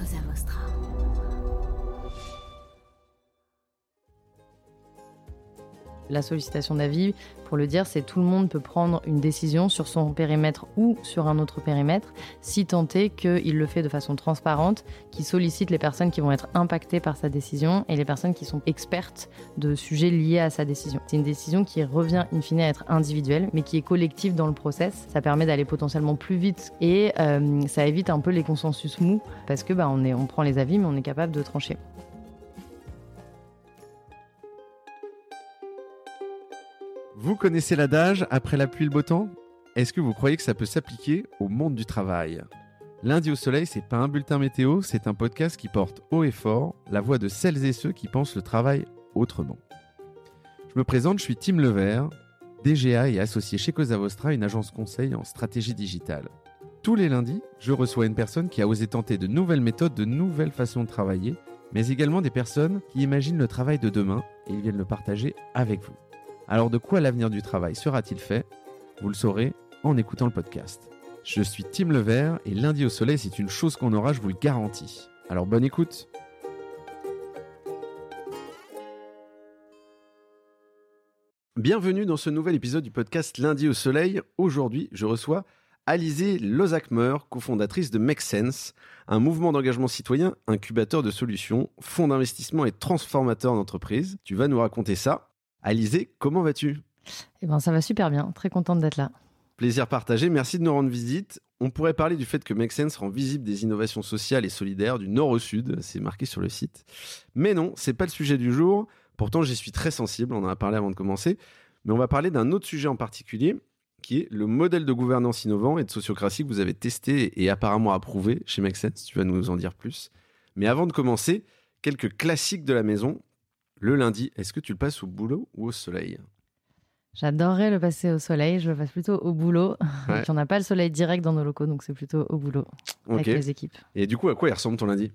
Cosa Vostra. La sollicitation d'avis, pour le dire, c'est tout le monde peut prendre une décision sur son périmètre ou sur un autre périmètre, si tant est qu'il le fait de façon transparente, qu'il sollicite les personnes qui vont être impactées par sa décision et les personnes qui sont expertes de sujets liés à sa décision. C'est une décision qui revient in fine à être individuelle, mais qui est collective dans le process. Ça permet d'aller potentiellement plus vite et euh, ça évite un peu les consensus mous parce que bah, on, est, on prend les avis, mais on est capable de trancher. Vous connaissez l'adage après la pluie le beau temps? Est-ce que vous croyez que ça peut s'appliquer au monde du travail? Lundi au soleil, c'est pas un bulletin météo, c'est un podcast qui porte haut et fort la voix de celles et ceux qui pensent le travail autrement. Je me présente, je suis Tim Levert, DGA et associé chez Cosa Vostra, une agence conseil en stratégie digitale. Tous les lundis, je reçois une personne qui a osé tenter de nouvelles méthodes, de nouvelles façons de travailler, mais également des personnes qui imaginent le travail de demain et ils viennent le partager avec vous. Alors de quoi l'avenir du travail sera-t-il fait? Vous le saurez en écoutant le podcast. Je suis Tim Levert et lundi au soleil, c'est une chose qu'on aura, je vous le garantis. Alors bonne écoute Bienvenue dans ce nouvel épisode du podcast Lundi au soleil. Aujourd'hui, je reçois Alizé Lozakmer, cofondatrice de Make Sense, un mouvement d'engagement citoyen, incubateur de solutions, fonds d'investissement et transformateur d'entreprise. Tu vas nous raconter ça. Alizé, comment vas-tu? Eh ben, ça va super bien. Très contente d'être là. Plaisir partagé, merci de nous rendre visite. On pourrait parler du fait que Make Sense rend visible des innovations sociales et solidaires du nord au sud, c'est marqué sur le site. Mais non, c'est pas le sujet du jour. Pourtant, j'y suis très sensible, on en a parlé avant de commencer. Mais on va parler d'un autre sujet en particulier, qui est le modèle de gouvernance innovant et de sociocratie que vous avez testé et apparemment approuvé chez Make Sense. Tu vas nous en dire plus. Mais avant de commencer, quelques classiques de la maison. Le lundi, est-ce que tu le passes au boulot ou au soleil? J'adorerais le passer au soleil. Je le passe plutôt au boulot. Ouais. on n'a pas le soleil direct dans nos locaux, donc c'est plutôt au boulot avec les équipes. Et du coup, à quoi il ressemble ton lundi?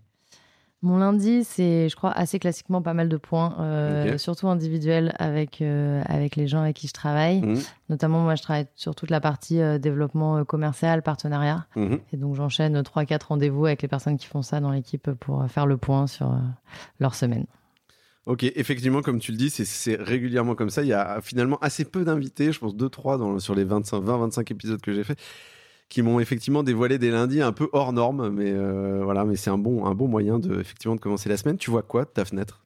Mon lundi, c'est, je crois, assez classiquement pas mal de points, euh, surtout individuels avec euh, avec les gens avec qui je travaille. Mhm. Notamment, moi, je travaille sur toute la partie euh, développement commercial, partenariat, Mhm. et donc j'enchaîne trois, quatre rendez-vous avec les personnes qui font ça dans l'équipe pour faire le point sur leur semaine. Ok, effectivement, comme tu le dis, c'est- régulièrement comme ça. Il y a finalement assez peu d'invités, je pense 2-3 dans, sur les 20-25 épisodes que j'ai fait, qui m'ont effectivement dévoilé des lundis un peu hors normes. Mais euh, voilà, mais c'est un bon, un bon moyen de, effectivement, de commencer la semaine. Tu vois quoi de ta fenêtre?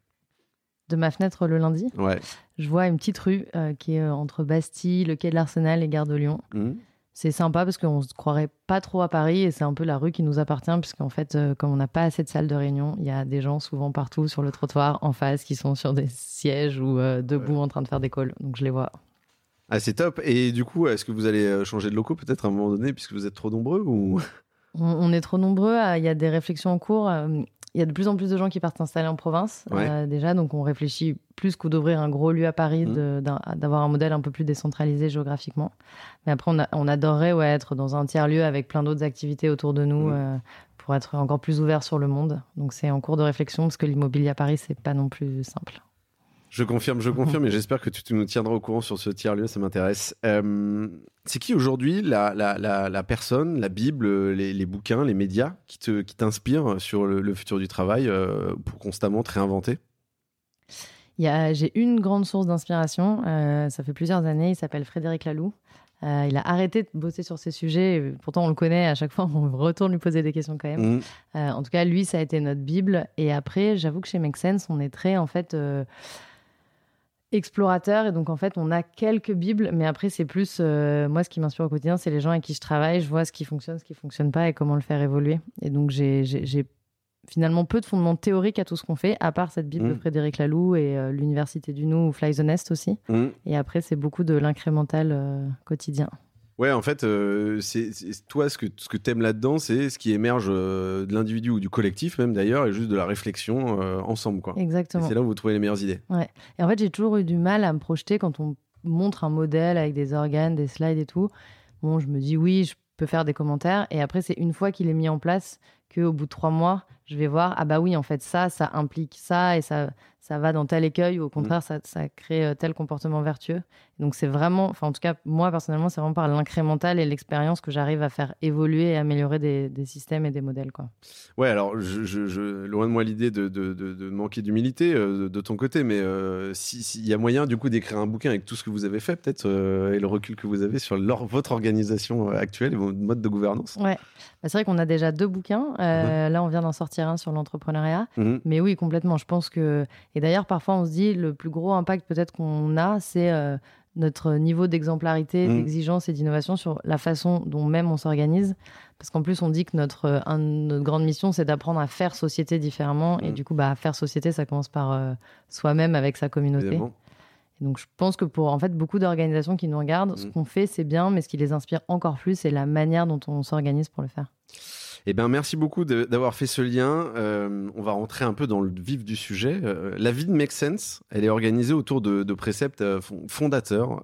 De ma fenêtre le lundi, Ouais. je vois une petite rue euh, qui est euh, entre Bastille, le quai de l'Arsenal et Gare de Lyon. Mhm. C'est sympa parce qu'on se croirait pas trop à Paris et c'est un peu la rue qui nous appartient puisqu'en fait, euh, comme on n'a pas assez de salles de réunion, il y a des gens souvent partout sur le trottoir en face qui sont sur des sièges ou euh, debout en train de faire des calls. Donc je les vois. Ah, c'est top. Et du coup, est-ce que vous allez euh, changer de locaux peut-être à un moment donné puisque vous êtes trop nombreux ou? On, on est trop nombreux. Il y a des réflexions en cours. Il y a de plus en plus de gens qui partent s'installer en province Ouais. euh, déjà. Donc on réfléchit plus qu'au d'ouvrir un gros lieu à Paris, d'un- d'avoir un modèle un peu plus décentralisé géographiquement. Mais après, on, a- on adorerait ouais, être dans un tiers-lieu avec plein d'autres activités autour de nous Mhm. euh, pour être encore plus ouvert sur le monde. Donc c'est en cours de réflexion parce que l'immobilier à Paris, c'est pas non plus simple. Je confirme, je confirme, et j'espère que tu, tu nous tiendras au courant sur ce tiers-lieu, ça m'intéresse. Euh, c'est qui aujourd'hui la, la, la, la personne, la Bible, les, les bouquins, les médias qui te qui t'inspirent sur le, le futur du travail euh, pour constamment te réinventer? Il y a- J'ai une grande source d'inspiration. euh, ça fait plusieurs années. Il s'appelle Frédéric Laloux. Euh, il a arrêté de bosser sur ces sujets. et Pourtant, on le connaît. À chaque fois, on retourne lui poser des questions quand même. Euh, en tout cas, lui, ça a été notre bible. Et après, j'avoue que chez Make Sense, on est très en fait euh, explorateur. Et donc, en fait, on a quelques bibles, mais après, c'est plus euh, moi ce qui m'inspire au quotidien, c'est les gens avec qui je travaille. Je vois ce qui fonctionne, ce qui fonctionne pas, et comment le faire évoluer. Et donc, j'ai finalement peu de fondements théoriques à tout ce qu'on fait, à part cette bible Mm. de Frédéric Laloux et euh, l'université du Nou ou Fly the Nest aussi. Mhm. Et après, c'est beaucoup de l'incrémental euh, quotidien. Ouais, en fait, euh, c'est c'est- toi ce que ce que t'aimes là-dedans, c'est ce qui émerge euh, de l'individu ou du collectif même d'ailleurs, et juste de la réflexion euh, ensemble quoi. Et Exactement. c'est là où vous trouvez les meilleures idées. Et en fait, j'ai toujours eu du mal à me projeter quand on montre un modèle avec des organes, des slides et tout. Bon, je me dis oui, je peux faire des commentaires. Et après, c'est une fois qu'il est mis en place qu'au bout de trois mois, je vais voir, ah bah oui, en fait, ça, ça implique ça et ça, ça va dans tel écueil ou au Mmh. contraire, ça, ça crée euh, tel comportement vertueux. Donc c'est vraiment, enfin en tout cas, moi personnellement, c'est vraiment par l'incrémental et l'expérience que j'arrive à faire évoluer et améliorer des, des systèmes et des modèles. Quoi. Ouais, alors, je, je- je- loin de moi l'idée de, de- de- de manquer d'humilité euh, de, ton côté, mais euh, si- s'il y a moyen du coup d'écrire un bouquin avec tout ce que vous avez fait, peut-être, euh, et le recul que vous avez sur leur- votre organisation actuelle et votre mode de gouvernance? Ouais, Bah, c'est vrai qu'on a déjà deux bouquins. Euh, Là, on vient d'en sortir un sur l'entrepreneuriat. Mhm. Mais oui, complètement. Je pense que. Et d'ailleurs, parfois, on se dit le plus gros impact peut-être qu'on a, c'est euh, notre niveau d'exemplarité, Mm. d'exigence et d'innovation sur la façon dont même on s'organise. Parce qu'en plus, on dit que notre, euh, un- notre grande mission, c'est d'apprendre à faire société différemment. Et Mm. du coup, bah, faire société, ça commence par euh, soi-même avec sa communauté. Évidemment. Et donc, je pense que pour en fait beaucoup d'organisations qui nous regardent, ce Mm. qu'on fait, c'est bien, mais ce qui les inspire encore plus, c'est la manière dont on s'organise pour le faire. Eh ben, merci beaucoup d'avoir fait ce lien. Euh, on va rentrer un peu dans le vif du sujet. Euh, la vie de Make Sense, elle est organisée autour de, préceptes euh, fon- fondateurs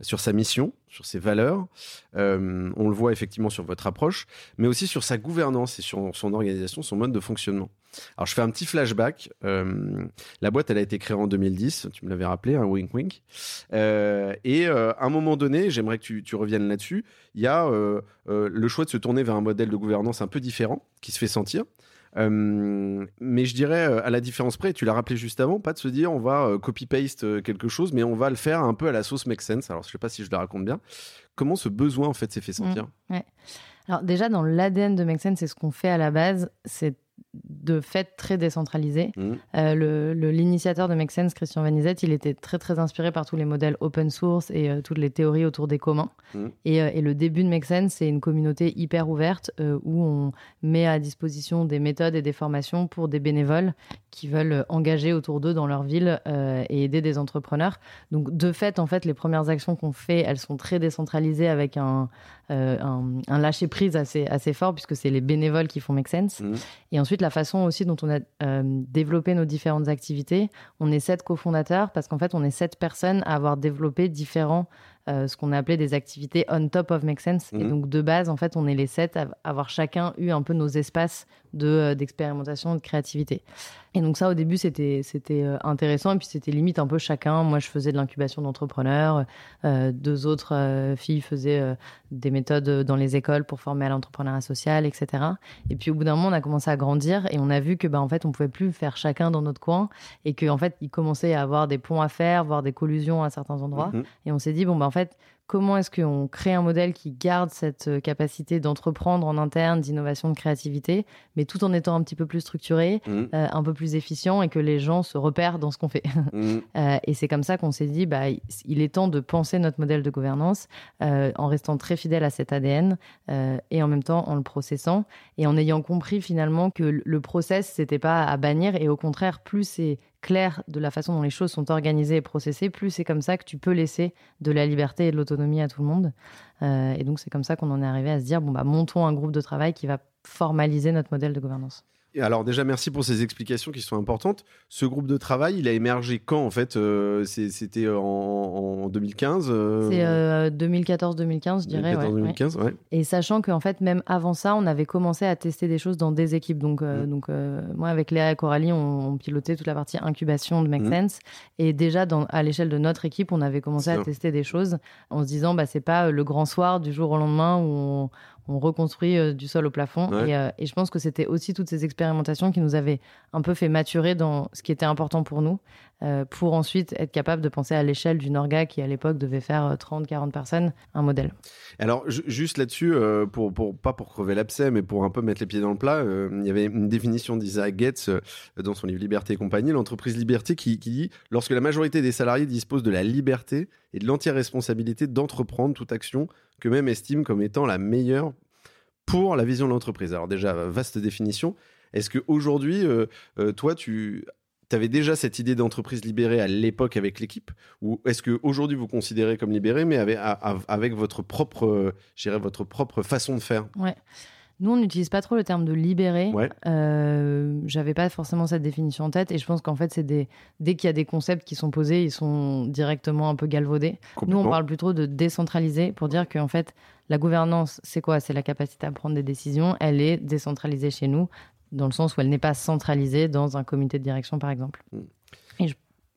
sur sa mission, sur ses valeurs. On le voit effectivement sur votre approche, mais aussi sur sa gouvernance et sur son organisation, son mode de fonctionnement. Alors, je fais un petit flashback. Euh, la boîte, elle a été créée en 2010, tu me l'avais rappelé, un wink wink. Euh, et euh, à un moment donné, j'aimerais que tu, tu reviennes là-dessus, il y a le choix de se tourner vers un modèle de gouvernance un peu différent qui se fait sentir. Euh, mais je dirais euh, à la différence près, tu l'as rappelé juste avant, pas de se dire on va euh, copy-paste quelque chose, mais on va le faire un peu à la sauce make sense. Alors je sais pas si je le raconte bien. Comment ce besoin en fait s'est fait sentir? Alors déjà, dans l'ADN de Make Sense, c'est ce qu'on fait à la base, c'est de fait très décentralisé. Mhm. Euh, le- le- L'initiateur de Make Sense, Christian Vanizette, il était très très inspiré par tous les modèles open source et euh, toutes les théories autour des communs. Et, euh, et le début de Make Sense, c'est une communauté hyper ouverte où on met à disposition des méthodes et des formations pour des bénévoles qui veulent engager autour d'eux dans leur ville et aider des entrepreneurs. Donc de fait, en fait, les premières actions qu'on fait, elles sont très décentralisées avec un, un, un lâcher prise assez assez fort puisque c'est les bénévoles qui font Make Sense. Mhm. Et ensuite, la façon aussi dont on a euh, développé nos différentes activités. On est sept cofondateurs parce qu'en fait, on est sept personnes à avoir développé différents, euh, ce qu'on a appelé des activités on top of Make Sense. Et Mhm. donc, de base, en fait, on est les sept à avoir chacun eu un peu nos espaces de, euh, d'expérimentation, de créativité. Et donc ça, au début, c'était c'était euh, intéressant. Et puis, c'était limite un peu chacun. Moi, je faisais de l'incubation d'entrepreneurs. euh, deux autres euh, filles faisaient euh, des méthodes dans les écoles pour former à l'entrepreneuriat social, etc. Et puis au bout d'un moment, on a commencé à grandir et on a vu que bah en fait, on pouvait plus faire chacun dans notre coin et que en fait, il commençait à avoir des ponts à faire, voire des collusions à certains endroits. Mhm. Et on s'est dit bon bah en fait, comment est-ce qu'on crée un modèle qui garde cette euh, capacité d'entreprendre en interne, d'innovation, de créativité, mais tout en étant un petit peu plus structuré, Mhm. euh, un peu plus efficient et que les gens se repèrent dans ce qu'on fait? Mhm. Euh, et c'est comme ça qu'on s'est dit, bah, il est temps de penser notre modèle de gouvernance euh, en restant très fidèle à cet ADN et en même temps en le processant et en ayant compris finalement que le- le process, c'était pas à bannir et au contraire, plus c'est clair de la façon dont les choses sont organisées et processées, plus c'est comme ça que tu peux laisser de la liberté et de l'autonomie à tout le monde. Euh, et donc c'est comme ça qu'on en est arrivé à se dire, bon, bah, montons un groupe de travail qui va formaliser notre modèle de gouvernance. Et Alors déjà merci pour ces explications qui sont importantes. Ce groupe de travail, il a émergé quand en fait euh, C'était en, en 2015 euh, C'est euh, 2014-2015, je dirais. ouais, ouais. 2015, ouais. Et sachant qu'en fait, même avant ça, on avait commencé à tester des choses dans des équipes. Donc, euh, Mm. donc euh, moi, avec Léa et Coralie, on, on pilotait toute la partie incubation de Make Mm. Sense. Et déjà, dans, à l'échelle de notre équipe, on avait commencé à tester des choses en se disant, bah, c'est pas euh, le grand soir du jour au lendemain où on, on reconstruit euh, du sol au plafond. Ouais. Et, euh, et je pense que c'était aussi toutes ces expérimentations qui nous avaient un peu fait maturer dans ce qui était important pour nous, euh, pour ensuite être capable de penser à l'échelle d'une orga qui, à l'époque, devait faire 30-40 personnes, un modèle. Alors ju- juste là-dessus, euh, pour, pas pour crever l'abcès, mais pour un peu mettre les pieds dans le plat, euh, il y avait une définition d'Isaac Getz euh, dans son livre Liberté et compagnie, l'entreprise liberté, qui, dit lorsque la majorité des salariés disposent de la liberté et de l'entière responsabilité d'entreprendre toute action qu'eux-mêmes estiment comme étant la meilleure pour la vision de l'entreprise. Alors déjà vaste définition. Est-ce que aujourd'hui, euh, euh, toi, tu avais déjà cette idée d'entreprise libérée à l'époque avec l'équipe? Ou est-ce que aujourd'hui vous considérez comme libéré mais avec, votre propre votre propre façon de faire? Ouais. Nous, on n'utilise pas trop le terme de libérer. Ouais. Euh, J'avais pas forcément cette définition en tête et je pense qu'en fait, c'est des dès qu'il y a des concepts qui sont posés, ils sont directement un peu galvaudés. Nous, on parle plutôt de décentraliser pour dire qu'en fait, la gouvernance, c'est quoi? C'est la capacité à prendre des décisions. Elle est décentralisée chez nous dans le sens où elle n'est pas centralisée dans un comité de direction, par exemple. Mm. Et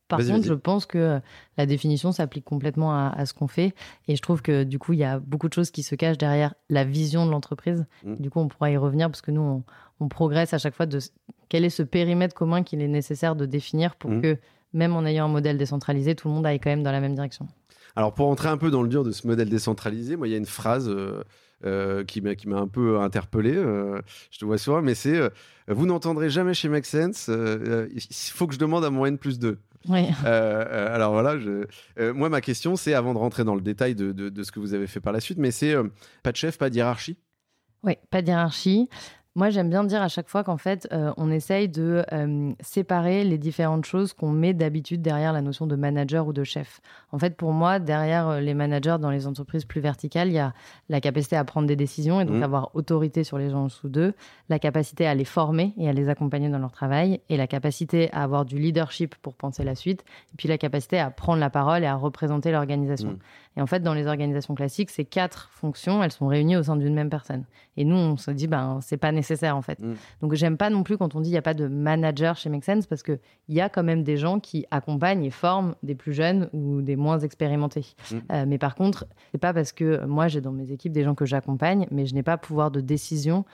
par contre, je pense que la définition s'applique complètement à, ce qu'on fait. Et je trouve que du coup, il y a beaucoup de choses qui se cachent derrière la vision de l'entreprise. Mm. Du coup, on pourra y revenir parce que nous, on, progresse à chaque fois de quel est ce périmètre commun qu'il est nécessaire de définir pour mm. que, même en ayant un modèle décentralisé, tout le monde aille quand même dans la même direction. Alors, pour entrer un peu dans le dur de ce modèle décentralisé, moi, il y a une phrase. Euh, euh, qui m'a un peu interpellé. Euh, je te vois souvent, mais c'est vous n'entendrez jamais chez Make Sense. il faut que je demande à mon N plus 2. Oui. alors voilà, je, moi ma question c'est avant de rentrer dans le détail de, de, ce que vous avez fait par la suite, mais c'est pas de chef, pas de hiérarchie. Oui, pas de hiérarchie. Moi, j'aime bien dire à chaque fois qu'en fait, euh, on essaye de euh, séparer les différentes choses qu'on met d'habitude derrière la notion de manager ou de chef. En fait, pour moi, derrière euh, les managers dans les entreprises plus verticales, il y a la capacité à prendre des décisions et donc mmh. avoir autorité sur les gens en dessous d'eux, la capacité à les former et à les accompagner dans leur travail, et la capacité à avoir du leadership pour penser la suite, et puis la capacité à prendre la parole et à représenter l'organisation. Mmh. Et en fait, dans les organisations classiques, ces quatre fonctions, elles sont réunies au sein d'une même personne. Et nous, on se dit, ben, c'est pas nécessaire en fait. Mm. Donc, j'aime pas non plus quand on dit il n'y a pas de manager chez Make Sense parce qu'il y a quand même des gens qui accompagnent et forment des plus jeunes ou des moins expérimentés. Mm. Euh, mais par contre, c'est pas parce que moi, j'ai dans mes équipes des gens que j'accompagne, mais je n'ai pas pouvoir de décision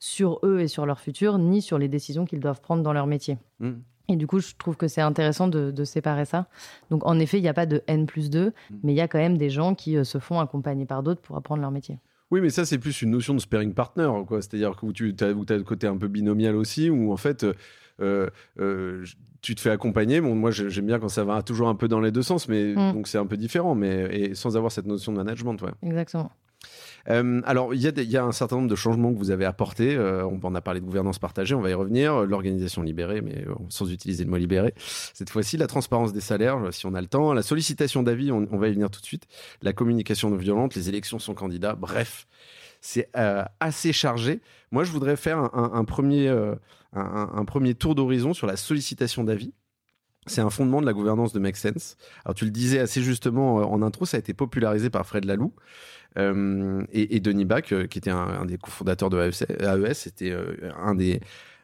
sur eux et sur leur futur, ni sur les décisions qu'ils doivent prendre dans leur métier. Mm. Et du coup, je trouve que c'est intéressant de, séparer ça. Donc, en effet, il n'y a pas de N plus 2, mm. mais il y a quand même des gens qui euh, se font accompagner par d'autres pour apprendre leur métier. Oui, mais ça, c'est plus une notion de sparing partner, quoi. C'est-à-dire que tu as, as, le côté un peu binomial aussi, où en fait, euh, euh, tu te fais accompagner. Bon, moi, j'aime bien quand ça va toujours un peu dans les deux sens, mais mm. donc c'est un peu différent, mais et sans avoir cette notion de management, ouais. Exactement. Euh, alors, il y, a un certain nombre de changements que vous avez apportés. Euh, on a parlé de gouvernance partagée, on va y revenir. L'organisation libérée, mais euh, sans utiliser le mot libéré. Cette fois-ci, la transparence des salaires, si on a le temps. La sollicitation d'avis, on, va y venir tout de suite. La communication non violente, les élections sans candidat. Bref, c'est assez chargé. Moi, je voudrais faire un, premier, un, premier tour d'horizon sur la sollicitation d'avis. C'est un fondement de la gouvernance de Make Sense. Alors tu le disais assez justement en intro, ça a été popularisé par Fred Laloux. Euh, et, Denis Bach, euh, qui était un, des cofondateurs de AES, c'était euh, un des,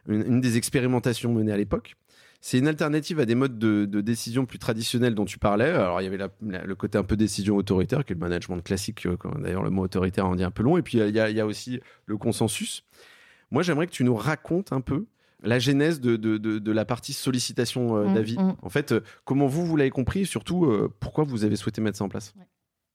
une, des expérimentations menées à l'époque. C'est une alternative à des modes de, décision plus traditionnels dont tu parlais. Alors, il y avait le côté un peu décision autoritaire, qui est le management classique. D'ailleurs, le mot autoritaire en dit un peu long. Et puis, il y, a, aussi le consensus. Moi, j'aimerais que tu nous racontes un peu la genèse de, de, la partie sollicitation mmh, d'avis. Mmh. En fait, comment vous, vous l'avez compris et surtout, pourquoi vous avez souhaité mettre ça en place?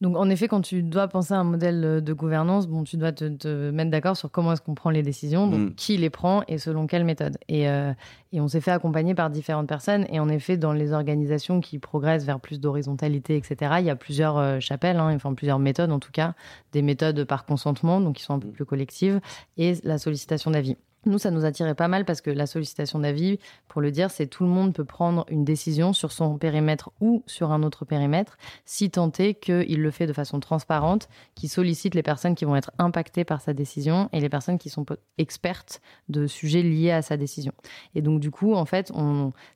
Donc, en effet, quand tu dois penser à un modèle euh, de gouvernance, bon, tu dois te, mettre d'accord sur comment est-ce qu'on prend les décisions, donc mm. qui les prend et selon quelle méthode. Et, euh, et on s'est fait accompagner par différentes personnes. Et en effet, dans les organisations qui progressent vers plus d'horizontalité, etc., il y a plusieurs euh, chapelles, hein, enfin plusieurs méthodes en tout cas, des méthodes par consentement, donc qui sont un peu mm. plus collectives, et la sollicitation d'avis. Nous, ça nous attirait pas mal parce que la sollicitation d'avis, pour le dire, c'est tout le monde peut prendre une décision sur son périmètre ou sur un autre périmètre, si tant est qu'il le fait de façon transparente, qui sollicite les personnes qui vont être impactées par sa décision et les personnes qui sont expertes de sujets liés à sa décision. Et donc, du coup, en fait,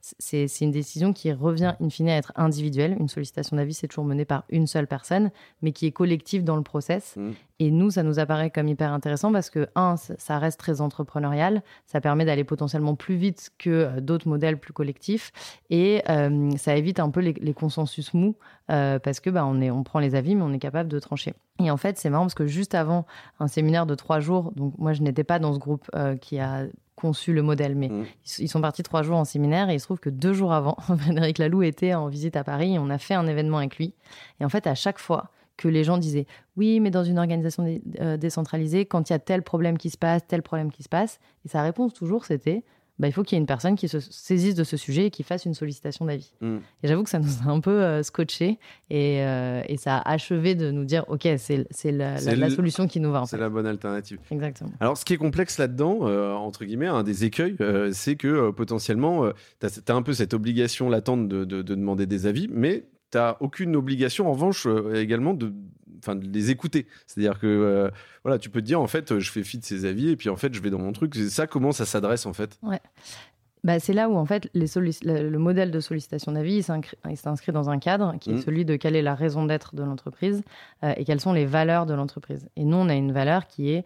c'est une décision qui revient in fine à être individuelle. Une sollicitation d'avis, c'est toujours menée par une seule personne, mais qui est collective dans le process. Mmh. Et nous, ça nous apparaît comme hyper intéressant parce que, un, ça reste très entrepreneurial, ça permet d'aller potentiellement plus vite que euh, d'autres modèles plus collectifs et euh, ça évite un peu les, consensus mous euh, parce que bah, on, est, on prend les avis, mais on est capable de trancher. Et en fait, c'est marrant parce que juste avant un séminaire de trois jours, donc moi, je n'étais pas dans ce groupe qui a conçu le modèle, mais mmh. ils sont partis trois jours en séminaire et il se trouve que deux jours avant, Frédéric Laloux était en visite à Paris et on a fait un événement avec lui. Et en fait, à chaque fois, que les gens disaient oui, mais dans une organisation euh, décentralisée, quand il y a tel problème qui se passe, tel problème qui se passe, et sa réponse toujours c'était bah, il faut qu'il y ait une personne qui se saisisse de ce sujet et qui fasse une sollicitation d'avis. Mm. Et j'avoue que ça nous a un peu euh, scotché et, euh, et, ça a achevé de nous dire ok, c'est la, la, solution qui nous va. C'est la bonne alternative. Exactement. Alors, ce qui est complexe là-dedans, entre guillemets, un des écueils, c'est que potentiellement, tu as, un peu cette obligation latente de, de, de demander des avis, mais tu n'as aucune obligation, en revanche, euh, également de, de les écouter. C'est-à-dire que euh, voilà, tu peux te dire, en fait, je fais fi de ses avis et puis en fait, je vais dans mon truc. C'est ça, comment ça s'adresse en fait Ouais. Bah, c'est là où en fait les le modèle de sollicitation d'avis s'inscrit dans un cadre qui est mmh. celui de quelle est la raison d'être de l'entreprise euh, et quelles sont les valeurs de l'entreprise. Et nous, on a une valeur qui est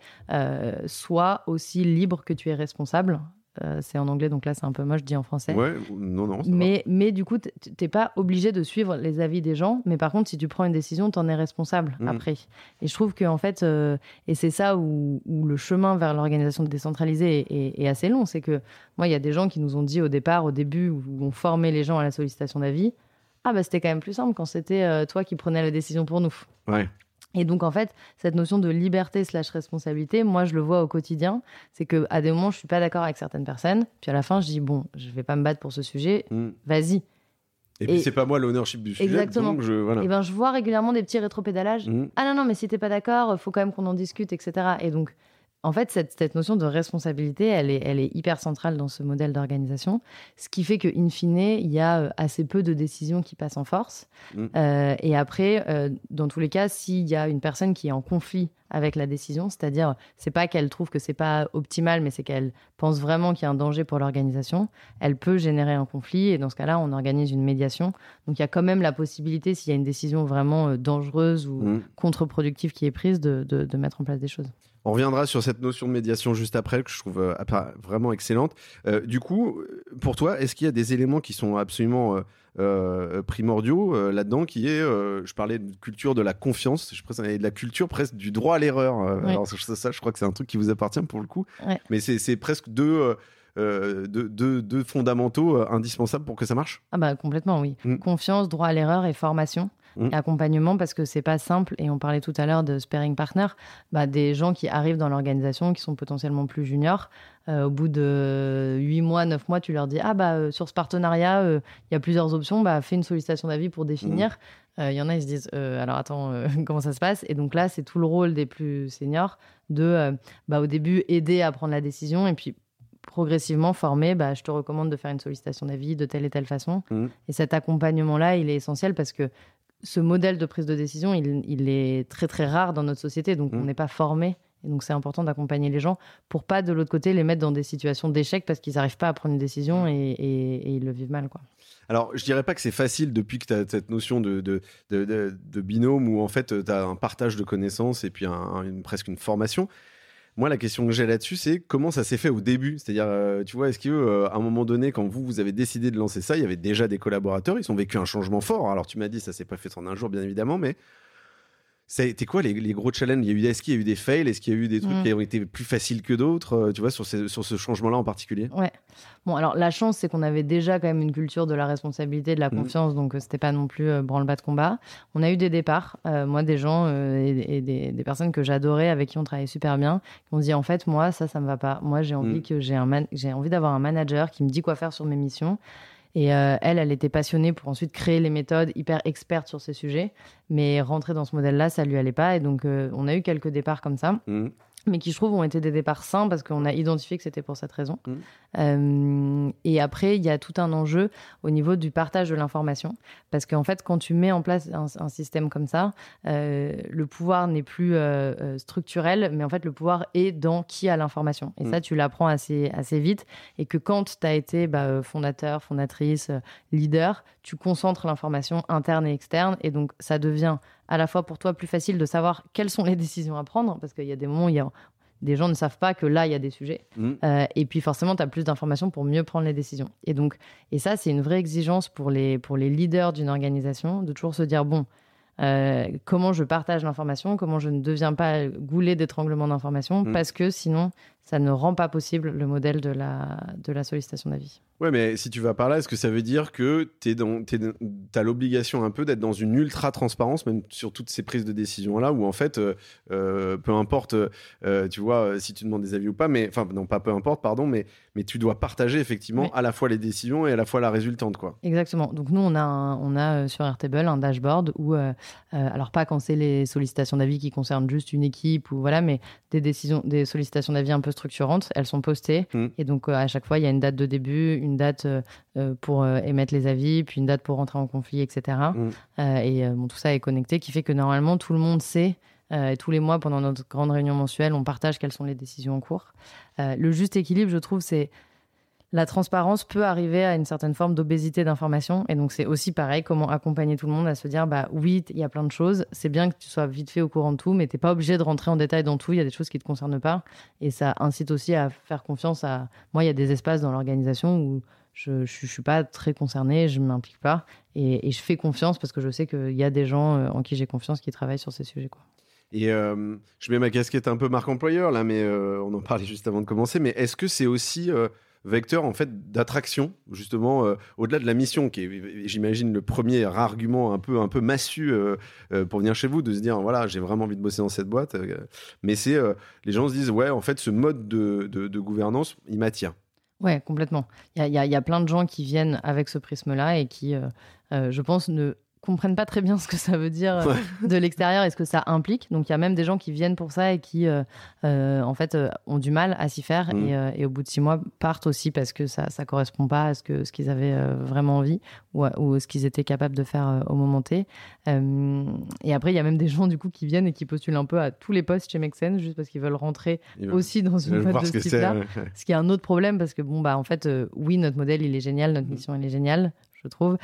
soit aussi libre que tu es responsable, Euh, c'est en anglais, donc là, c'est un peu moche, dit en français. Ouais, non, non. ça Mais, mais du coup, t- t'es pas obligé de suivre les avis des gens. Mais par contre, si tu prends une décision, t'en es responsable Mhm. après. Et je trouve que en fait, euh, et c'est ça où, où le chemin vers l'organisation décentralisée est, est- est assez long. C'est que moi, il y a des gens qui nous ont dit au départ, au début, où on formait les gens à la sollicitation d'avis, ah bah c'était quand même plus simple quand c'était euh, toi qui prenais la décision pour nous. Ouais. Et donc, en fait, cette notion de liberté slash responsabilité, moi, je le vois au quotidien. C'est que à des moments, je suis pas d'accord avec certaines personnes. Puis à la fin, je dis, bon, je vais pas me battre pour ce sujet. Mm. Vas-y. Et, puis c'est pas moi l'ownership du sujet. Exactement. donc je, voilà. Et ben, je vois régulièrement des petits rétropédalages. Mm. Ah non, non, mais si t'es pas d'accord, faut quand même qu'on en discute, etc. Et donc, en fait, cette, cette notion de responsabilité, elle est, elle est hyper centrale dans ce modèle d'organisation. Ce qui fait qu'in fine, il y a euh, assez peu de décisions qui passent en force. Mm. Euh, et après, euh, dans tous les cas, s'il y a une personne qui est en conflit avec la décision, c'est-à-dire, c'est pas qu'elle trouve que c'est pas optimal, mais c'est qu'elle pense vraiment qu'il y a un danger pour l'organisation, elle peut générer un conflit. Et dans ce cas-là, on organise une médiation. Donc, il y a quand même la possibilité, s'il y a une décision vraiment dangereuse ou Mm. contre-productive qui est prise, de, de- de mettre en place des choses. On reviendra sur cette notion de médiation juste après, que je trouve euh, vraiment excellente. Euh, du coup, pour toi, est-ce qu'il y a des éléments qui sont absolument euh, primordiaux là-dedans, qui est, je parlais de culture de la confiance, je pense, et de la culture presque du droit à l'erreur. Alors ça, ça, je crois que c'est un truc qui vous appartient pour le coup. Ouais. Mais c'est presque deux, euh, fondamentaux euh, indispensables pour que ça marche? Ah bah complètement, oui. Mm. Confiance, droit à l'erreur et formation. Mm. Et accompagnement parce que c'est pas simple et on parlait tout à l'heure de sparring partner bah, des gens qui arrivent dans l'organisation qui sont potentiellement plus juniors Euh, au bout de 8 mois 9 mois tu leur dis ah bah euh, sur ce partenariat euh, il y a plusieurs options bah fais une sollicitation d'avis pour définir Euh, il y en a ils se disent alors attends comment ça se passe? Et donc là c'est tout le rôle des plus seniors de bah, au début aider à prendre la décision et puis progressivement former, bah, je te recommande de faire une sollicitation d'avis de telle et telle façon. Mhm. Et cet accompagnement-là, il est essentiel parce que ce modèle de prise de décision, il, il est très très rare dans notre société, donc Mhm. on n'est pas formé. Et donc c'est important d'accompagner les gens pour pas de l'autre côté les mettre dans des situations d'échec parce qu'ils n'arrivent pas à prendre une décision et, et- et ils le vivent mal. Quoi. Alors, je dirais pas que c'est facile depuis que tu as cette notion de, de, de, de- de binôme où en fait tu as un partage de connaissances et puis un- une, presque une formation. Moi, la question que j'ai là-dessus, c'est comment ça s'est fait au début? C'est-à-dire, euh, tu vois, est-ce qu'à un moment donné, quand vous, vous avez décidé de lancer ça, il y avait déjà des collaborateurs, ils ont vécu un changement fort? Alors, tu m'as dit, ça s'est pas fait en un jour, bien évidemment, mais été quoi les, les gros challenges? Il y a eu, Est-ce qu'il y a eu des fails? Est-ce qu'il y a eu des trucs Mm. qui ont été plus faciles que d'autres euh, Tu vois, sur, ces- sur ce changement-là en particulier? Ouais. Bon, alors la chance, c'est qu'on avait déjà quand même une culture de la responsabilité, de la Mhm. confiance, donc euh, c'était pas non plus euh, branle-bas de combat. On a eu des départs, euh, moi, des gens euh, et, et des, des personnes que j'adorais, avec qui on travaillait super bien, qui ont dit en fait, moi, ça, ça me va pas. Moi, j'ai envie Mhm. que j'ai un j'ai envie d'avoir un manager qui me dit quoi faire sur mes missions. Et euh, elle, elle était passionnée pour ensuite créer les méthodes, hyper experte sur ces sujets. Mais rentrer dans ce modèle-là, ça lui allait pas. Et donc, euh, on a eu quelques départs comme ça Mm. Mais qui je trouve ont été des départs sains parce qu'on a identifié que c'était pour cette raison. Mhm. Euh, et après, il y a tout un enjeu au niveau du partage de l'information parce qu'en fait, quand tu mets en place un, un système comme ça, euh, le pouvoir n'est plus euh, structurel, mais en fait, le pouvoir est dans qui a l'information. Et Mhm. ça, tu l'apprends assez, assez vite. Et que quand tu as été bah, fondateur, fondatrice, leader, tu concentres l'information interne et externe. Et donc, ça devient à la fois pour toi plus facile de savoir quelles sont les décisions à prendre, parce qu'il y a des moments où il y a, des gens ne savent pas que là, il y a des sujets. Mm. Euh, et puis forcément, tu as plus d'informations pour mieux prendre les décisions. Et donc, et ça, c'est une vraie exigence pour les, pour les leaders d'une organisation, de toujours se dire, bon, euh, comment je partage l'information, comment je ne deviens pas goulet d'étranglement d'informations, Mm. parce que sinon, ça ne rend pas possible le modèle de la, de la sollicitation d'avis. Ouais, mais si tu vas par là, est-ce que ça veut dire que tu as l'obligation un peu d'être dans une ultra transparence, même sur toutes ces prises de décision-là, où en fait, euh, euh, peu importe, euh, tu vois, si tu demandes des avis ou pas, mais enfin, non, pas peu importe, pardon, mais, mais tu dois partager effectivement Oui. à la fois les décisions et à la fois la résultante, quoi. Exactement. Donc nous, on a, un- on a sur Airtable un dashboard où, euh, alors pas quand c'est les sollicitations d'avis qui concernent juste une équipe ou voilà, mais des décisions, des sollicitations d'avis un peu structurantes, elles sont postées Mm. et donc euh, à chaque fois il y a une date de début, une date euh, euh, pour émettre les avis, puis une date pour rentrer en conflit, etc. Mm. Et bon, tout ça est connecté, qui fait que normalement tout le monde sait. euh, et tous les mois, pendant notre grande réunion mensuelle, on partage quelles sont les décisions en cours. Euh, le juste équilibre, je trouve, c'est la transparence peut arriver à une certaine forme d'obésité d'information. Et donc, c'est aussi pareil, comment accompagner tout le monde à se dire, bah oui, il y a plein de choses. C'est bien que tu sois vite fait au courant de tout, mais t'es pas obligé de rentrer en détail dans tout. Il y a des choses qui te concernent pas. Et ça incite aussi à faire confiance à. Moi, il y a des espaces dans l'organisation où je, ne suis pas très concernée, je m'implique pas. Et, je fais confiance parce que je sais qu'il y a des gens euh, en qui j'ai confiance qui travaillent sur ces sujets. Quoi. Et euh, je mets ma casquette un peu marque employeur là, mais euh, on en parlait juste avant de commencer. Mais est-ce que c'est aussi vecteur en fait d'attraction justement euh, au-delà de la mission qui est j'imagine le premier argument un peu un peu massu euh, euh, pour venir chez vous de se dire voilà j'ai vraiment envie de bosser dans cette boîte mais c'est les gens se disent ouais en fait ce mode de, de, gouvernance il m'attire. Ouais complètement. Il y a, y a, plein de gens qui viennent avec ce prisme là et qui je pense ne comprennent pas très bien ce que ça veut dire euh, de l'extérieur et ce que ça implique. Donc il y a même des gens qui viennent pour ça et qui euh, euh, en fait ont du mal à s'y faire mm. et, au bout de six mois partent aussi parce que ça ça correspond pas à ce que ce qu'ils avaient vraiment envie ou, ou ce qu'ils étaient capables de faire au moment T. et après il y a même des gens du coup qui viennent et qui postulent un peu à tous les postes chez Mexen juste parce qu'ils veulent rentrer aussi dans une boîte de ce type-là. Ce qui est un autre problème parce que bon bah en fait oui notre modèle il est génial, notre mm. mission elle est géniale je trouve.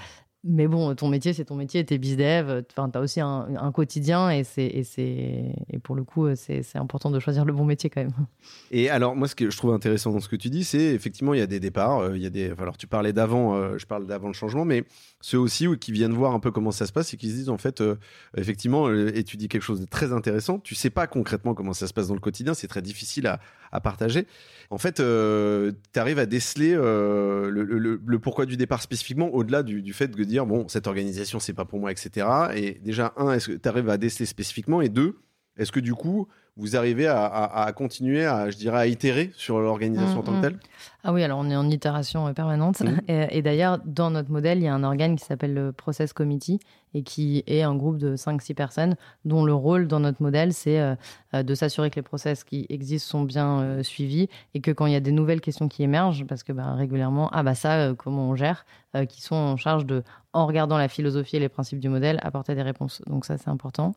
Mais bon, ton métier, c'est ton métier, t'es bizdev, enfin, t'as aussi un, quotidien et, c'est, et, c'est, et pour le coup, c'est, c'est important de choisir le bon métier quand même. Et alors, moi, ce que je trouve intéressant dans ce que tu dis, c'est effectivement, il y a des départs, euh, il y a des, alors tu parlais d'avant, euh, je parle d'avant le changement, mais ceux aussi qui viennent voir un peu comment ça se passe et qui se disent, en fait, euh, effectivement, et tu dis quelque chose de très intéressant, tu sais pas concrètement comment ça se passe dans le quotidien, c'est très difficile à, partager. En fait, tu arrives à déceler le, le, le, pourquoi du départ spécifiquement, au-delà du, du fait de dire, bon, cette organisation, c'est pas pour moi, etc. Et déjà, un, est-ce que tu arrives à déceler spécifiquement? Et deux, est-ce que du coup, vous arrivez à, continuer à, je dirais, à itérer sur l'organisation en tant que mm, mm. telle? Ah oui, alors on est en itération euh, permanente. Et, d'ailleurs, dans notre modèle, il y a un organe qui s'appelle le Process Committee et qui est un groupe de 5-6 personnes dont le rôle dans notre modèle, c'est euh, euh, de s'assurer que les process qui existent sont bien suivis et que quand il y a des nouvelles questions qui émergent, parce que bah, régulièrement, ah bah ça, comment on gère, qui sont en charge de, en regardant la philosophie et les principes du modèle, apporter des réponses. Donc ça, c'est important.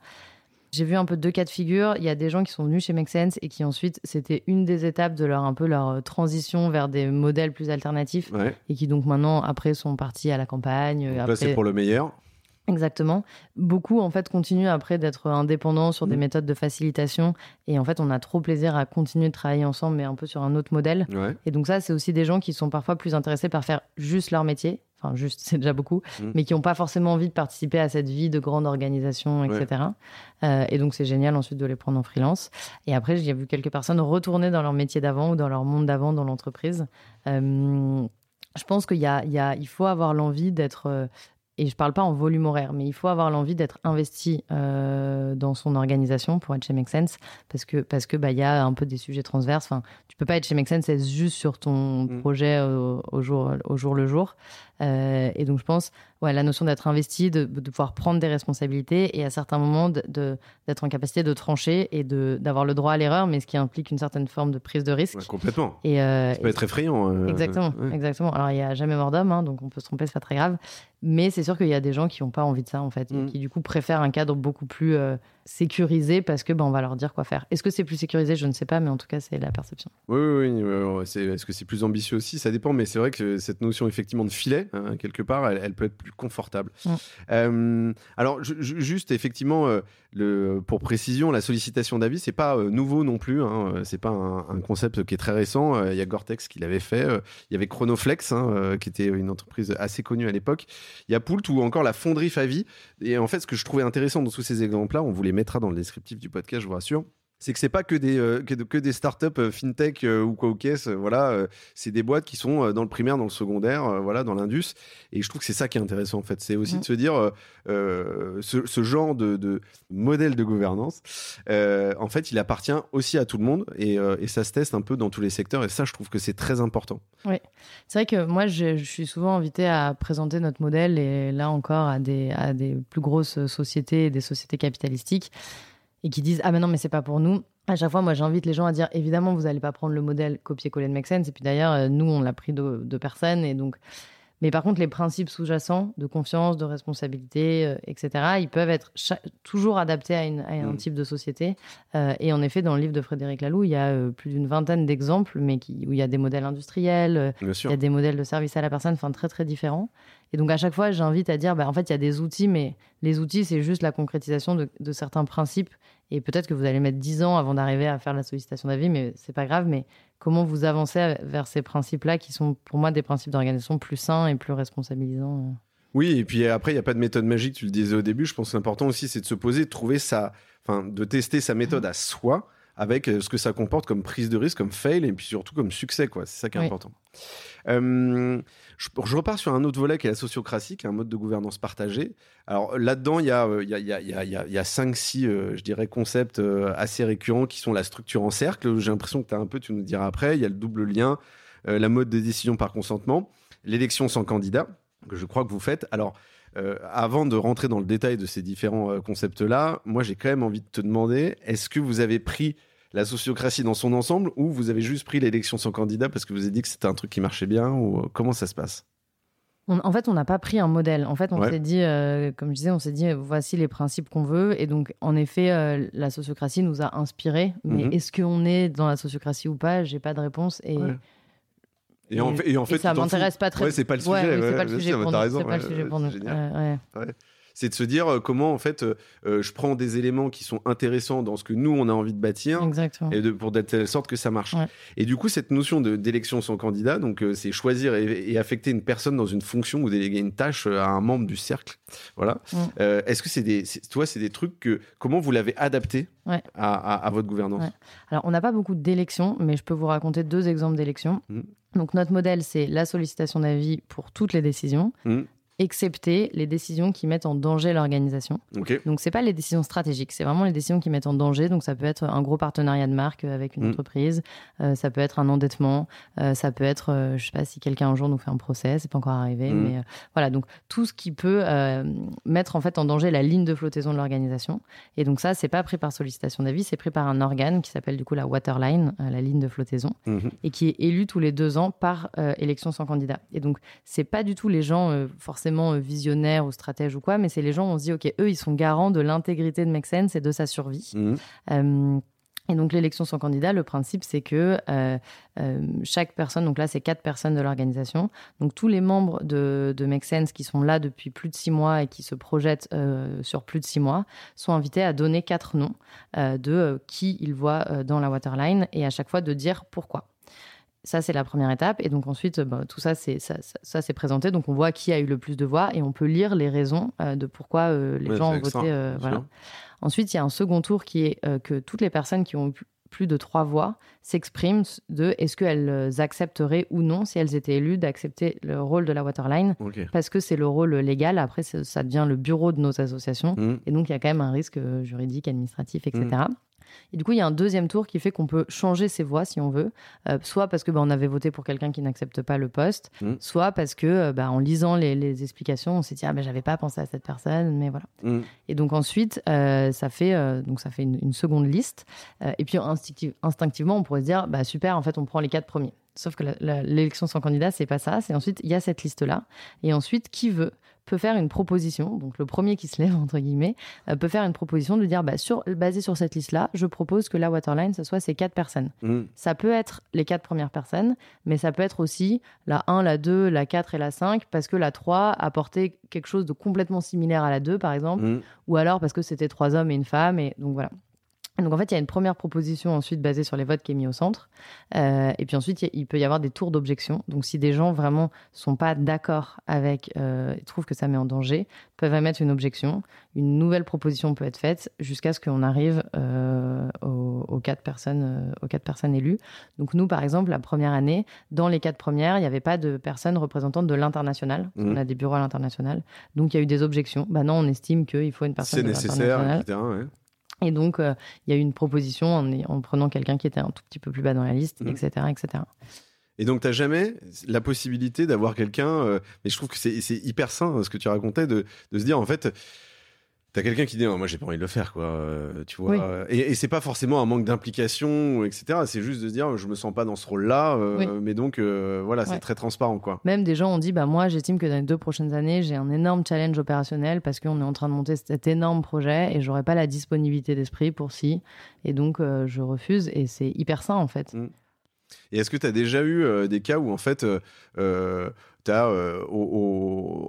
J'ai vu un peu deux cas de figure. Il y a des gens qui sont venus chez Make Sense et qui ensuite, c'était une des étapes de leur un peu leur euh, transition vers des modèles plus alternatifs et qui donc maintenant après sont partis à la campagne. Donc là, c'est pour le meilleur. Exactement. Beaucoup en fait continuent après d'être indépendants sur des mmh. méthodes de facilitation et en fait on a trop plaisir à continuer de travailler ensemble mais un peu sur un autre modèle. Et donc ça c'est aussi des gens qui sont parfois plus intéressés par faire juste leur métier enfin juste, c'est déjà beaucoup, mmh. mais qui n'ont pas forcément envie de participer à cette vie de grande organisation, etc. Euh, et donc c'est génial ensuite de les prendre en freelance. Et après, j'ai vu quelques personnes retourner dans leur métier d'avant ou dans leur monde d'avant dans l'entreprise. Euh, je pense qu'il y a, il y a, il faut avoir l'envie d'être euh, et je ne parle pas en volume horaire, mais il faut avoir l'envie d'être investi euh, dans son organisation pour être chez Make Sense, parce que parce que bah il y a un peu des sujets transverses. Enfin, tu peux pas être chez Make Sense juste sur ton mm. projet au, jour au jour le jour. Euh, et donc je pense, ouais, la notion d'être investi, de, de, pouvoir prendre des responsabilités et à certains moments d'être en capacité de trancher et d'avoir le droit à l'erreur, mais ce qui implique une certaine forme de prise de risque. complètement. Et, euh, ça peut être effrayant. Euh, exactement, exactement. Alors il n'y a jamais mort d'homme, hein, donc on peut se tromper, c'est pas très grave. Mais c'est sûr qu'il y a des gens qui n'ont pas envie de ça en fait, et mm. qui du coup préfèrent un cadre beaucoup plus sécurisé parce que ben, on va leur dire quoi faire. Est-ce que c'est plus sécurisé? Je ne sais pas, mais en tout cas, c'est la perception. Oui, oui, oui. Est-ce que c'est plus ambitieux aussi? Ça dépend, mais c'est vrai que cette notion effectivement de filet, hein, quelque part, elle, peut être plus confortable. Mm. Euh, alors, juste effectivement, euh, le, pour précision, la sollicitation d'avis, c'est pas euh, nouveau non plus. Hein, c'est pas un, concept qui est très récent. Il y a Gore-Tex qui l'avait fait. Il y avait Chronoflex, hein, qui était une entreprise assez connue à l'époque. Il y a Poult ou encore la fonderie Favi. Et en fait, ce que je trouvais intéressant dans tous ces exemples-là, on voulait mettra dans le descriptif du podcast, je vous rassure c'est que c'est pas que des euh, que, des startups euh, fintech euh, ou quoi au caisse voilà c'est des boîtes qui sont dans le primaire dans le secondaire voilà dans l'indus. Et je trouve que c'est ça qui est intéressant en fait. C'est aussi de se dire ce, genre de, modèle de gouvernance en fait il appartient aussi à tout le monde et, ça se teste un peu dans tous les secteurs. Et ça je trouve que c'est très important. Oui. C'est vrai que moi je, je, suis souvent invité à présenter notre modèle et là encore à des à des plus grosses sociétés des sociétés capitalistiques et qui disent ah mais non mais c'est pas pour nous. À chaque fois, moi, j'invite les gens à dire évidemment, vous n'allez pas prendre le modèle copier-coller de Make Sense. Et puis d'ailleurs, euh, nous, on l'a pris de, personnes et donc Mais par contre, les principes sous-jacents de confiance, de responsabilité, euh, etc., ils peuvent être toujours adaptés à, un mm. type de société. Euh, et en effet, dans le livre de Frédéric Laloux, il y a euh, plus d'une vingtaine d'exemples, mais qui, où il y a des modèles industriels, il y a des modèles de service à la personne, enfin très très différents. Et donc à chaque fois, j'invite à dire, bah, en fait, il y a des outils, mais les outils, c'est juste la concrétisation de, de certains principes. Et peut-être que vous allez mettre 10 ans avant d'arriver à faire la sollicitation d'avis, mais c'est pas grave. Mais comment vous avancez vers ces principes-là qui sont pour moi des principes d'organisation plus sains et plus responsabilisants euh. Oui, et puis après, il n'y a pas de méthode magique, tu le disais au début. Je pense que l'important aussi, c'est de se poser, de trouver sa. Enfin, de tester sa méthode à soi avec euh, ce que ça comporte comme prise de risque, comme fail, et puis surtout comme succès, quoi. C'est ça qui est important. Euh, je, repars sur un autre volet qui est la sociocratie, qui est un mode de gouvernance partagé. Alors là-dedans, il y a, il y, a, il y, a, il y a cinq, six, euh, je dirais, concepts euh, assez récurrents qui sont la structure en cercle. J'ai l'impression que tu as un peu, tu nous diras après. Il y a le double lien, euh, la mode de décision par consentement, l'élection sans candidat, que je crois que vous faites. Alors, avant de rentrer dans le détail de ces différents concepts-là, moi j'ai quand même envie de te demander, est-ce que vous avez pris la sociocratie dans son ensemble ou vous avez juste pris l'élection sans candidat parce que vous avez dit que c'était un truc qui marchait bien ou euh, comment ça se passe? En fait, on n'a pas pris un modèle. En fait, on s'est dit, euh, comme je disais, on s'est dit, voici les principes qu'on veut. Et donc, en effet, euh, la sociocratie nous a inspirés. Mais mhm. est-ce qu'on est dans la sociocratie ou pas? J'ai pas de réponse. Et, et, en fait, et en fait ça m'intéresse pas très. Ouais, c'est pas le sujet. c'est pas le sujet pour nous. C'est pas le sujet pour nous c'est de se dire euh, comment en fait euh, euh, je prends des éléments qui sont intéressants dans ce que nous on a envie de bâtir et de, pour de telle sorte que ça marche. Et du coup cette notion d'élection sans candidat, donc c'est choisir et, affecter une personne dans une fonction ou déléguer une tâche à un membre du cercle. Voilà. Est-ce que c'est des, toi c'est des trucs que comment vous l'avez adapté à, votre gouvernance? Alors on n'a pas beaucoup d'élections, mais je peux vous raconter deux exemples d'élections. Mmh. Donc notre modèle, c'est la sollicitation d'avis pour toutes les décisions. Mmh excepté les décisions qui mettent en danger l'organisation. Donc, c'est pas les décisions stratégiques, c'est vraiment les décisions qui mettent en danger. Donc, ça peut être un gros partenariat de marque avec une mm. entreprise, euh, ça peut être un endettement, euh, ça peut être, euh, je sais pas si quelqu'un un jour nous fait un procès, c'est pas encore arrivé, mm. mais voilà. Donc, tout ce qui peut mettre en fait en danger la ligne de flottaison de l'organisation. Et donc, ça, c'est pas pris par sollicitation d'avis, c'est pris par un organe qui s'appelle du coup la waterline, la ligne de flottaison, mm-hmm. et qui est élu tous les deux ans par élection sans candidat. Et donc, c'est pas du tout les gens forcément euh, visionnaire ou stratège ou quoi, mais c'est les gens, on se dit, OK, eux, ils sont garants de l'intégrité de Make Sense et de sa survie. Mmh. Euh, et donc l'élection sans candidat, le principe c'est que euh, chaque personne, donc là c'est quatre personnes de l'organisation, donc tous les membres de, de Make Sense qui sont là depuis plus de six mois et qui se projettent sur plus de six mois sont invités à donner quatre noms de qui ils voient dans la waterline et à chaque fois de dire pourquoi. Ça, c'est la première étape. Et donc ensuite, bah, tout ça, c'est ça, ça, c'est présenté. Donc on voit qui a eu le plus de voix et on peut lire les raisons euh, de pourquoi euh, les gens ont voté. Euh, voilà. Ensuite, il y a un second tour qui est que toutes les personnes qui ont plus de trois voix s'expriment de est-ce qu'elles accepteraient ou non, si elles étaient élues, d'accepter le rôle de la waterline. Parce que c'est le rôle légal. Après, ça devient le bureau de nos associations. Mmh. Et donc, il y a quand même un risque juridique, administratif, etc. Et du coup, il y a un deuxième tour qui fait qu'on peut changer ses voix si on veut, euh, soit parce que bah, on avait voté pour quelqu'un qui n'accepte pas le poste, mmh. soit parce que euh, bah, en lisant les, explications, on s'est dit ah ben j'avais pas pensé à cette personne, mais voilà. Mmh. Et donc ensuite, euh, ça fait donc ça fait une, seconde liste. et puis instinctivement, on pourrait se dire bah super, en fait, on prend les quatre premiers. Sauf que l'élection sans candidat, c'est pas ça. C'est ensuite, il y a cette liste-là. Et ensuite, qui veut? Peut faire une proposition, donc le premier qui se lève, entre guillemets, euh, peut faire une proposition de dire, bah, sur, basé sur cette liste-là, je propose que la waterline, ce soit ces quatre personnes. Mmh. Ça peut être les quatre premières personnes, mais ça peut être aussi la 1, la 2, la 4 et la 5, parce que la 3 apportait quelque chose de complètement similaire à la 2, par exemple, mmh. ou alors parce que c'était trois hommes et une femme, et donc voilà. Donc en fait, il y a une première proposition ensuite basée sur les votes qui est mise au centre. Euh, et puis ensuite, il peut y avoir des tours d'objection. Donc si des gens vraiment sont pas d'accord avec, euh, trouvent que ça met en danger, peuvent émettre une objection. Une nouvelle proposition peut être faite jusqu'à ce qu'on arrive euh, aux, quatre personnes, euh, aux quatre personnes élues. Donc nous, par exemple, la première année, dans les quatre premières, il n'y avait pas de personnes représentantes de l'international. Mmh. On a des bureaux à l'international. Donc il y a eu des objections. Bah non, on estime qu'il faut une personne. C'est nécessaire, etc. Ouais. Et donc, euh, il y a eu une proposition en, prenant quelqu'un qui était un tout petit peu plus bas dans la liste, etc., mmh. etc. Et donc, tu n'as jamais la possibilité d'avoir quelqu'un, euh, mais je trouve que c'est hyper sain ce que tu racontais, de, de, se dire, en fait, T'as quelqu'un qui dit moi j'ai pas envie de le faire quoi, euh, tu vois. Oui. Et, et c'est pas forcément un manque d'implication etc. C'est juste de se dire je me sens pas dans ce rôle-là, euh, Oui. mais donc euh, voilà c'est très transparent quoi. Même des gens ont dit, bah moi j'estime que dans les deux prochaines années, j'ai un énorme challenge opérationnel parce qu'on est en train de monter cet énorme projet et j'aurai pas la disponibilité d'esprit pour si. Et donc je refuse et c'est hyper sain en fait. Et est-ce que tu as déjà eu euh, des cas où en fait euh, euh,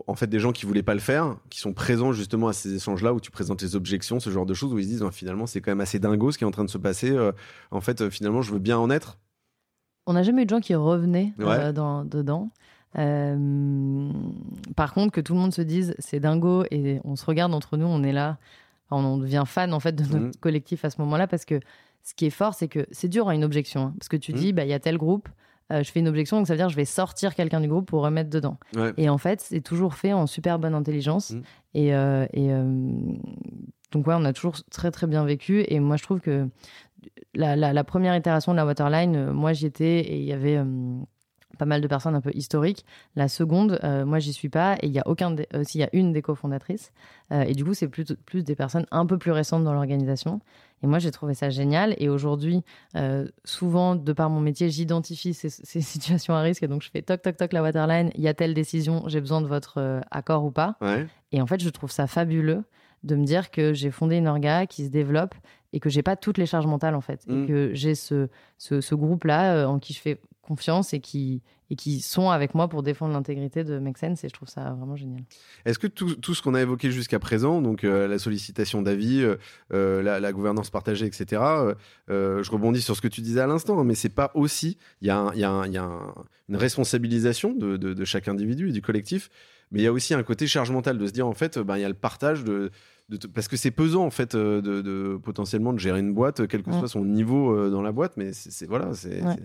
en fait des gens qui voulaient pas le faire, qui sont présents justement à ces échanges-là où tu présentes les objections, ce genre de choses où ils se disent Ah, finalement c'est quand même assez dingo ce qui est en train de se passer. euh, en fait euh, finalement je veux bien en être. On n'a jamais eu de gens qui revenaient Ouais. dans, dedans. Par contre, que tout le monde se dise c'est dingo et on se regarde entre nous, on est là, on devient fan en fait de notre Mhm. collectif à ce moment-là parce que ce qui est fort, c'est que c'est dur à une objection hein, parce que tu Mhm. dis bah il y a tel groupe, euh, je fais une objection donc ça veut dire que je vais sortir quelqu'un du groupe pour remettre dedans. Ouais. Et en fait, c'est toujours fait en super bonne intelligence Mhm. et, euh, et euh, donc ouais, on a toujours très très bien vécu et moi je trouve que la, la- la première itération de la Waterline, moi j'y étais et il y avait pas mal de personnes un peu historiques. La seconde, euh, moi j'y suis pas et il y a aucun, euh, s'il y a une des cofondatrices Euh, et du coup c'est plus plus des personnes un peu plus récentes dans l'organisation. Et moi j'ai trouvé ça génial et aujourd'hui euh, souvent de par mon métier j'identifie ces, ces situations à risque et donc je fais toc toc toc la Waterline, il y a telle décision, j'ai besoin de votre accord ou pas. Ouais. Et en fait, je trouve ça fabuleux de me dire que j'ai fondé une orga qui se développe et que j'ai pas toutes les charges mentales en fait. Et que j'ai ce, ce, ce groupe-là euh, en qui je fais confiance et qui, et qui sont avec moi pour défendre l'intégrité de Make Sense et je trouve ça vraiment génial. Est-ce que tout, tout ce qu'on a évoqué jusqu'à présent, donc euh, la sollicitation d'avis, euh, euh, la, la gouvernance partagée, etc., euh, je rebondis sur ce que tu disais à l'instant, hein, mais c'est pas aussi, il y a, un- y a un- y a un- une responsabilisation de, de- de chaque individu et du collectif, mais il y a aussi un côté charge mentale de se dire en fait, ben, il y a le partage de, parce que c'est pesant en fait de, potentiellement de gérer une boîte, quel que Ouais. soit son niveau dans la boîte, mais c'est c'est- voilà, c'est Ouais.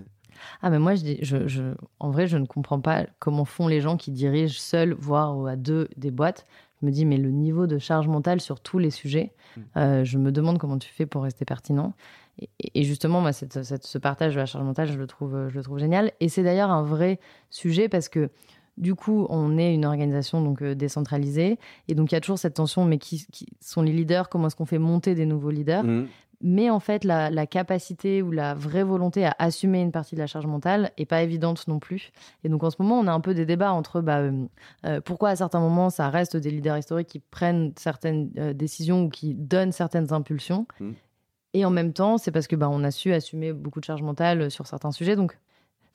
Ah, mais moi, je, dis- je, je, en vrai, je ne comprends pas comment font les gens qui dirigent seuls, voire à deux, des boîtes. Je me dis, mais le niveau de charge mentale sur tous les sujets, Mm. euh, je me demande comment tu fais pour rester pertinent. Et, et justement, moi, cette, cette- ce partage de la charge mentale, je le trouve, je le trouve génial. Et c'est d'ailleurs un vrai sujet parce que du coup, on est une organisation donc euh, décentralisée, et donc il y a toujours cette tension. Mais qui, qui sont les leaders Comment est-ce qu'on fait monter des nouveaux leaders? Mhm. Mais en fait, la, la capacité ou la vraie volonté à assumer une partie de la charge mentale est pas évidente non plus. Et donc en ce moment, on a un peu des débats entre bah, euh, euh, pourquoi à certains moments ça reste des leaders historiques qui prennent certaines euh, décisions ou qui donnent certaines impulsions. Mm. Et en même temps, c'est parce que bah, on a su assumer beaucoup de charge mentale sur certains sujets. Donc,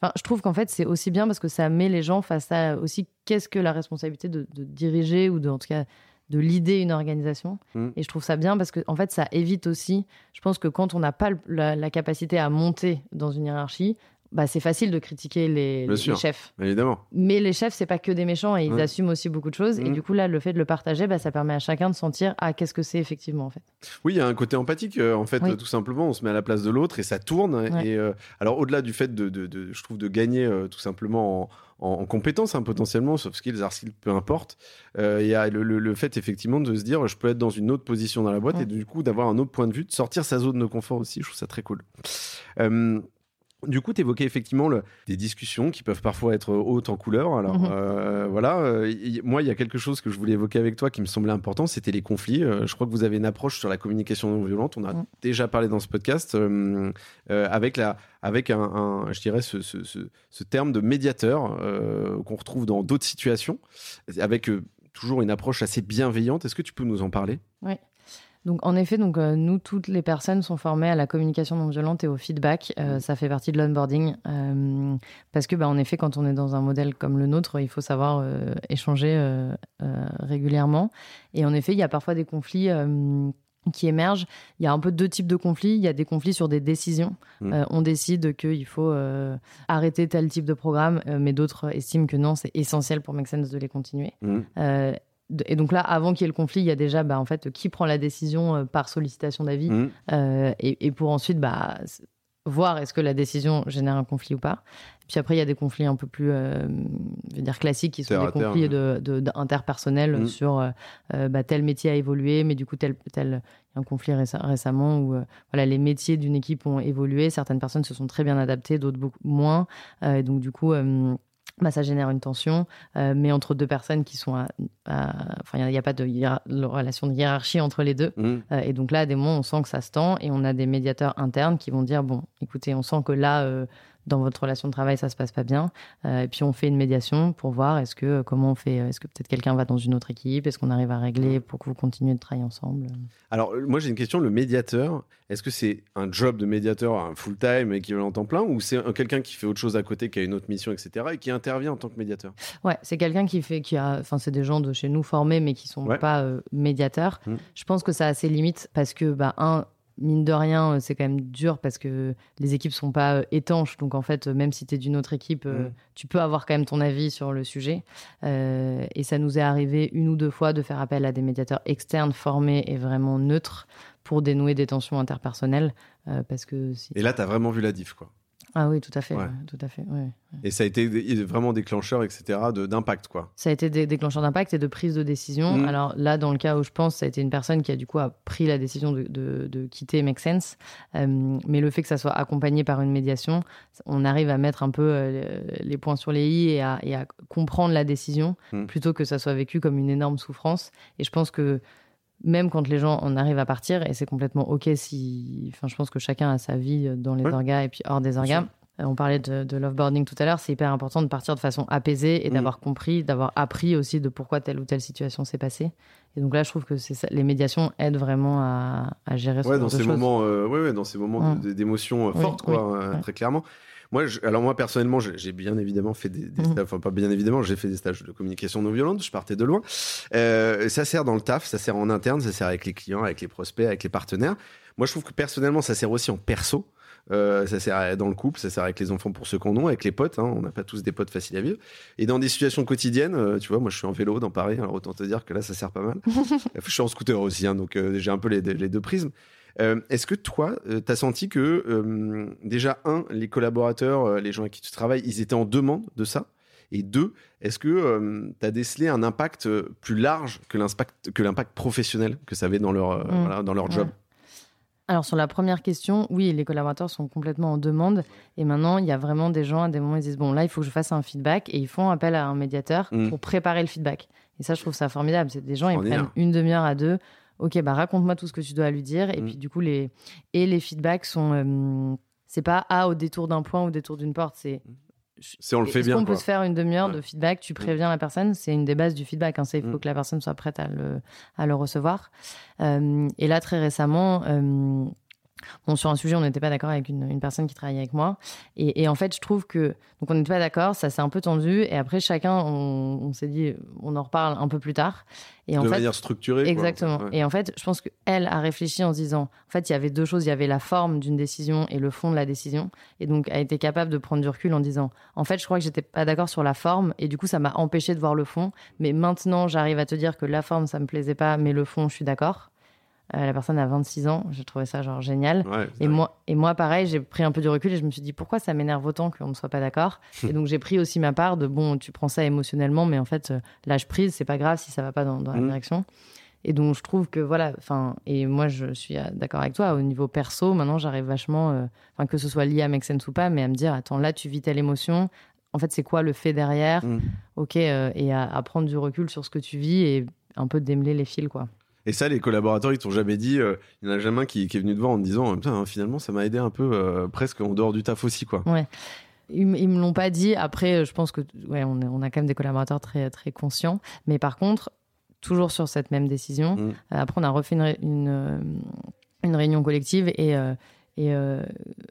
enfin, je trouve qu'en fait, c'est aussi bien parce que ça met les gens face à aussi qu'est-ce que la responsabilité de, de diriger ou de, en tout cas de l'idée une organisation. Mm. Et je trouve ça bien parce que en fait, ça évite aussi. Je pense que quand on n'a pas la capacité à monter dans une hiérarchie, bah, c'est facile de critiquer les, les sûr. chefs. évidemment. Mais les chefs, c'est pas que des méchants et ils Ouais. assument aussi beaucoup de choses. Et Mm. du coup, là, le fait de le partager, bah, ça permet à chacun de sentir ah qu'est-ce que c'est effectivement en fait. Oui, il y a un côté empathique, euh, en fait, Oui. euh, tout simplement. On se met à la place de l'autre et ça tourne. Ouais. Et euh, alors, au-delà du fait de, de- de- je trouve, de gagner euh, tout simplement en, en, en compétences, hein, potentiellement, soft skills, hard skills, peu importe, il y a le, le- le fait, effectivement, de se dire, je peux être dans une autre position dans la boîte Ouais. et du coup, d'avoir un autre point de vue, de sortir sa zone de confort aussi. Je trouve ça très cool. Euh, du coup, tu évoquais effectivement le- des discussions qui peuvent parfois être hautes en couleur. Alors Mhm. euh, voilà, euh, y- moi, il y a quelque chose que je voulais évoquer avec toi qui me semblait important, c'était les conflits. Euh, je crois que vous avez une approche sur la communication non violente. On a Mhm. déjà parlé dans ce podcast euh, euh, avec la, avec un, un- je dirais, ce, ce- ce- ce terme de médiateur euh, qu'on retrouve dans d'autres situations, avec euh, toujours une approche assez bienveillante. Est-ce que tu peux nous en parler? Donc, en effet, donc, euh, nous, toutes les personnes sont formées à la communication non violente et au feedback. Euh, Mhm. Ça fait partie de l'onboarding. euh, parce que, bah, en effet, quand on est dans un modèle comme le nôtre, il faut savoir échanger régulièrement. Et en effet, il y a parfois des conflits. qui émergent. Il y a un peu deux types de conflits. Il y a des conflits sur des décisions. Euh, on décide qu'il faut euh, arrêter tel type de programme, euh, mais d'autres estiment que non, c'est essentiel pour Make Sense de les continuer. Mhm. Et donc là, avant qu'il y ait le conflit, il y a déjà bah, en fait, qui prend la décision euh, par sollicitation d'avis Mhm. euh, et, et pour ensuite bah, voir est-ce que la décision génère un conflit ou pas. Puis après, il y a des conflits un peu plus euh, je veux dire classiques qui sont Terre des conflits de, de- interpersonnels Mhm. sur euh, bah, tel métier a évolué, mais du coup, tel, tel, il y a un conflit réce- récemment où euh, voilà, les métiers d'une équipe ont évolué. Certaines personnes se sont très bien adaptées, d'autres beaucoup moins. Et donc, du coup, bah, ça génère une tension, euh, mais entre deux personnes qui sont à. Enfin, il n'y a, pas de, relation de hiérarchie entre les deux. Mmh. Euh, et donc là, à des moments, on sent que ça se tend et on a des médiateurs internes qui vont dire bon, écoutez, on sent que là, euh, dans votre relation de travail, ça se passe pas bien. Euh, et puis on fait une médiation pour voir est-ce que euh, comment on fait, euh, est-ce que peut-être quelqu'un va dans une autre équipe, est-ce qu'on arrive à régler pour que vous continuez de travailler ensemble? Alors moi j'ai une question, le médiateur, est-ce que c'est un job de médiateur, un full time équivalent temps plein, ou c'est quelqu'un qui fait autre chose à côté, qui a une autre mission, etc. et qui intervient en tant que médiateur? Ouais, c'est quelqu'un qui fait, qui a, enfin c'est des gens de chez nous formés mais qui sont Ouais. pas médiateurs. Mm. Je pense que ça a ses limites parce que bah un mine de rien, euh, c'est quand même dur parce que les équipes sont pas euh, étanches. Donc en fait, euh, même si tu es d'une autre équipe, Mm. tu peux avoir quand même ton avis sur le sujet. Euh, et ça nous est arrivé une ou deux fois de faire appel à des médiateurs externes formés et vraiment neutres pour dénouer des tensions interpersonnelles. euh, parce que si... Et là, tu as vraiment vu la diff, quoi. Ah oui, tout à fait. Ouais. tout à fait. ouais. Et ça a été vraiment déclencheur, etc., d'impact, quoi. Ça a été des déclencheurs d'impact et de prise de décision. Mm. Alors là, dans le cas où je pense, ça a été une personne qui a du coup a pris la décision de, de- de quitter Make Sense. Euh, mais le fait que ça soit accompagné par une médiation, on arrive à mettre un peu euh, les points sur les i et à, et à comprendre la décision Mm. plutôt que ça soit vécu comme une énorme souffrance. Et je pense que même quand les gens en arrivent à partir, et c'est complètement OK si. Enfin, je pense que chacun a sa vie dans les Ouais. orgas et puis hors des orgas. Euh, On parlait de, de loveboarding tout à l'heure, c'est hyper important de partir de façon apaisée et d'avoir compris, d'avoir appris aussi de pourquoi telle ou telle situation s'est passée. Et donc là, je trouve que ça- les médiations aident vraiment à, à gérer ce Ouais, genre dans de ces choses. moments, euh, ouais, ouais, dans ces moments Mm. de- d'émotions euh, Oui, fortes, quoi, oui, euh, ouais. très clairement. Moi, je- alors moi personnellement, j'ai bien évidemment fait des, des Mhm. stages, enfin pas bien évidemment, j'ai fait des stages de communication non violente. Je partais de loin. Euh, ça sert dans le taf, ça sert en interne, ça sert avec les clients, avec les prospects, avec les partenaires. Moi, je trouve que personnellement, ça sert aussi en perso. Euh, ça sert dans le couple, ça sert avec les enfants pour ceux qu'on a, avec les potes. hein. on n'a pas tous des potes faciles à vivre. Et dans des situations quotidiennes, euh, tu vois, moi je suis en vélo dans Paris, alors autant te dire que là ça sert pas mal. je suis en scooter aussi, hein, donc euh, j'ai un peu les, les deux prismes. Euh, Est-ce que toi, tu as senti que euh, déjà, un, les collaborateurs, euh, les gens avec qui tu travailles, ils étaient en demande de ça? Et deux, est-ce que tu as décelé un impact euh, plus large que l'impact que l'impact professionnel que ça avait dans leur, euh, Mm. voilà, dans leur job? Alors sur la première question, oui, les collaborateurs sont complètement en demande. Et maintenant, il y a vraiment des gens à des moments ils disent bon là, il faut que je fasse un feedback et ils font appel à un médiateur Mm. pour préparer le feedback. Et ça, je trouve ça formidable. C'est des gens ils prennent une demi-heure à deux. Ok, bah raconte-moi tout ce que tu dois lui dire. Et Mm. puis du coup les et les feedbacks sont euh, c'est pas ah au détour d'un point ou au détour d'une porte. C'est C'est on le fait bien. qu'on peut se faire une demi-heure Ouais. de feedback? Tu préviens la personne, c'est une des bases du feedback. hein, c'est il faut Mm. que la personne soit prête à le, à le recevoir. Euh, et là, très récemment, euh, bon, sur un sujet, on n'était pas d'accord avec une, une personne qui travaillait avec moi. Et, et en fait, je trouve que donc on n'était pas d'accord, ça s'est un peu tendu. Et après, chacun, on, on s'est dit, on en reparle un peu plus tard. Et en de fait, manière structurée. quoi, en fait, Exactement. ouais. Et en fait, je pense qu'elle a réfléchi en se disant, en fait, il y avait deux choses. Il y avait la forme d'une décision et le fond de la décision. Et donc, a été capable de prendre du recul en disant, en fait, je crois que j'étais pas d'accord sur la forme. Et du coup, ça m'a empêché de voir le fond. Mais maintenant, j'arrive à te dire que la forme, ça me plaisait pas, mais le fond, je suis d'accord. Euh, la personne a 26 ans. J'ai trouvé ça genre génial. Ouais, Et moi, et moi, pareil, j'ai pris un peu du recul et je me suis dit pourquoi ça m'énerve autant qu'on ne soit pas d'accord? et donc j'ai pris aussi ma part de bon, tu prends ça émotionnellement, mais en fait, euh, lâche prise, c'est pas grave si ça va pas dans, dans la Mhm. direction. Et donc je trouve que voilà, enfin, et moi je suis euh, d'accord avec toi au niveau perso. Maintenant, j'arrive vachement, euh, enfin que ce soit lié à Make Sense ou pas, mais à me dire attends là, tu vis telle émotion. En fait, c'est quoi le fait derrière? Mm. Ok, et à, à prendre du recul sur ce que tu vis et un peu démêler les fils, quoi. Et ça, les collaborateurs, ils t'ont jamais dit. euh, Il y en a jamais un qui, qui est venu te voir en te disant Putain, hein, finalement, ça m'a aidé un peu, euh, presque en dehors du taf aussi, quoi. Ils, m- ils me l'ont pas dit. Après, euh, je pense que ouais, on, a quand même des collaborateurs très très conscients. Mais par contre, toujours sur cette même décision. Mm. euh, après, on a refait une, ré- une, euh, une réunion collective et euh, et euh,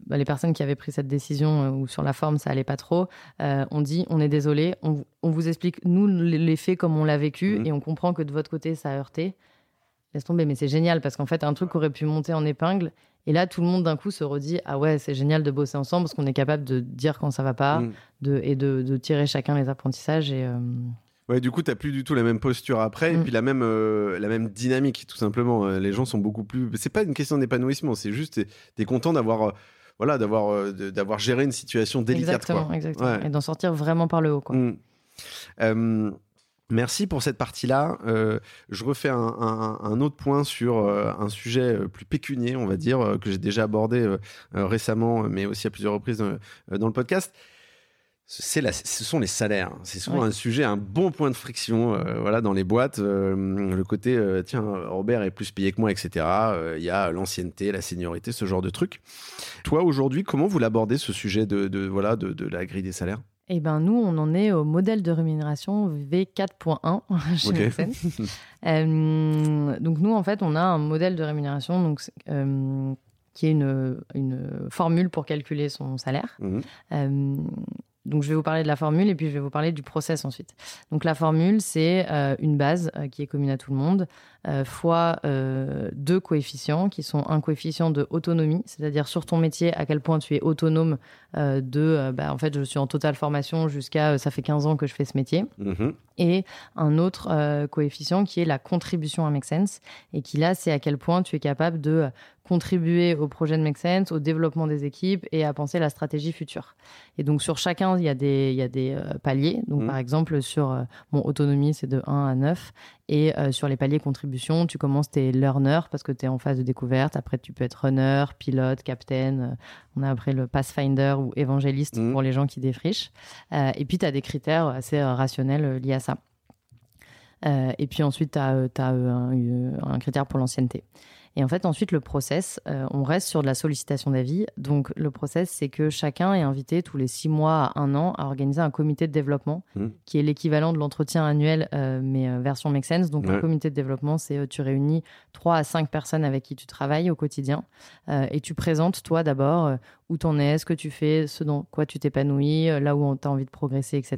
bah, les personnes qui avaient pris cette décision euh, ou sur la forme ça allait pas trop, euh, on dit on est désolé, on, vous- on vous explique nous les faits comme on l'a vécu Mhm. et on comprend que de votre côté ça a heurté. Laisse tomber, mais c'est génial parce qu'en fait un truc aurait pu monter en épingle et là tout le monde d'un coup se redit ah ouais c'est génial de bosser ensemble parce qu'on est capable de dire quand ça va pas Mm. de, et de, de tirer chacun les apprentissages et euh, Ouais, du coup, t'as plus du tout la même posture après, et Mm. puis la même, euh, la même dynamique, tout simplement. Euh, Les gens sont beaucoup plus. C'est pas une question d'épanouissement, c'est juste t'es es content d'avoir, euh, voilà, d'avoir, d'avoir géré une situation délicate, exactement, quoi. exactement. Ouais. et d'en sortir vraiment par le haut quoi. Mm. Merci pour cette partie-là. Euh, je refais un, un- un autre point sur euh, un sujet euh, plus pécunier, on va dire, que j'ai déjà abordé récemment, mais aussi à plusieurs reprises dans le podcast. la, ce sont les salaires. C'est souvent un sujet, un bon point de friction euh, voilà, dans les boîtes. Euh, le côté, euh, tiens, Robert est plus payé que moi, etc. Il y a l'ancienneté, la seniorité, ce genre de trucs. Toi, aujourd'hui, comment vous l'abordez, ce sujet de, voilà, de, la grille des salaires? Eh ben nous, on en est au modèle de rémunération V4.1 chez okay. donc nous, en fait, on a un modèle de rémunération donc, qui est une, une, formule pour calculer son salaire. Mmh. Donc, je vais vous parler de la formule et puis je vais vous parler du process ensuite. Donc, la formule, c'est euh, une base euh, qui est commune à tout le monde, euh, fois deux coefficients qui sont un coefficient de autonomie, c'est-à-dire sur ton métier, à quel point tu es autonome de, bah, en fait, je suis en totale formation jusqu'à, ça fait 15 ans que je fais ce métier. Mm-hmm. Et un autre coefficient qui est la contribution à Make Sense et qui là, c'est à quel point tu es capable de contribuer au projet de Make Sense, au développement des équipes et à penser la stratégie future. Et donc sur chacun, il y a des, il y a des euh, paliers. Donc mmh. par exemple, sur euh, mon autonomie, c'est de 1 à 9. Et euh, sur les paliers contribution, tu commences tes learner parce que tu es en phase de découverte. Après, tu peux être runner, pilote, captain. on a après le pathfinder ou évangéliste mmh. pour les gens qui défrichent. et puis, tu as des critères assez rationnels liés à ça. et puis ensuite, tu as, as un, un, critère pour l'ancienneté. Et en fait, ensuite, le process, euh, on reste sur de la sollicitation d'avis. Donc, le process, c'est que chacun est invité tous les six mois à un an à organiser un comité de développement mmh. qui est l'équivalent de l'entretien annuel, euh, mais euh, version Make Sense. Donc, le comité de développement, c'est tu réunis trois à cinq personnes avec qui tu travailles au quotidien et tu présentes, toi, d'abord, où tu en es, ce que tu fais, ce dans quoi tu t'épanouis, là où tu as envie de progresser, etc.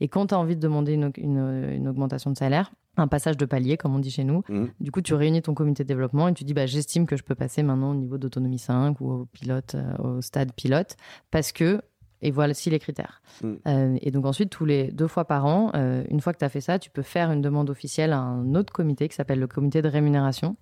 Et quand tu as envie de demander une, une augmentation de salaire, un passage de palier, comme on dit chez nous. Mmh. Du coup, tu réunis ton comité de développement et tu dis, bah, j'estime que je peux passer maintenant au niveau d'autonomie 5 ou au pilote, euh, au stade pilote, parce que, et voilà si les critères. Mmh. Euh, et donc ensuite, tous les deux fois par an, euh, une fois que tu as fait ça, tu peux faire une demande officielle à un autre comité qui s'appelle le comité de rémunération.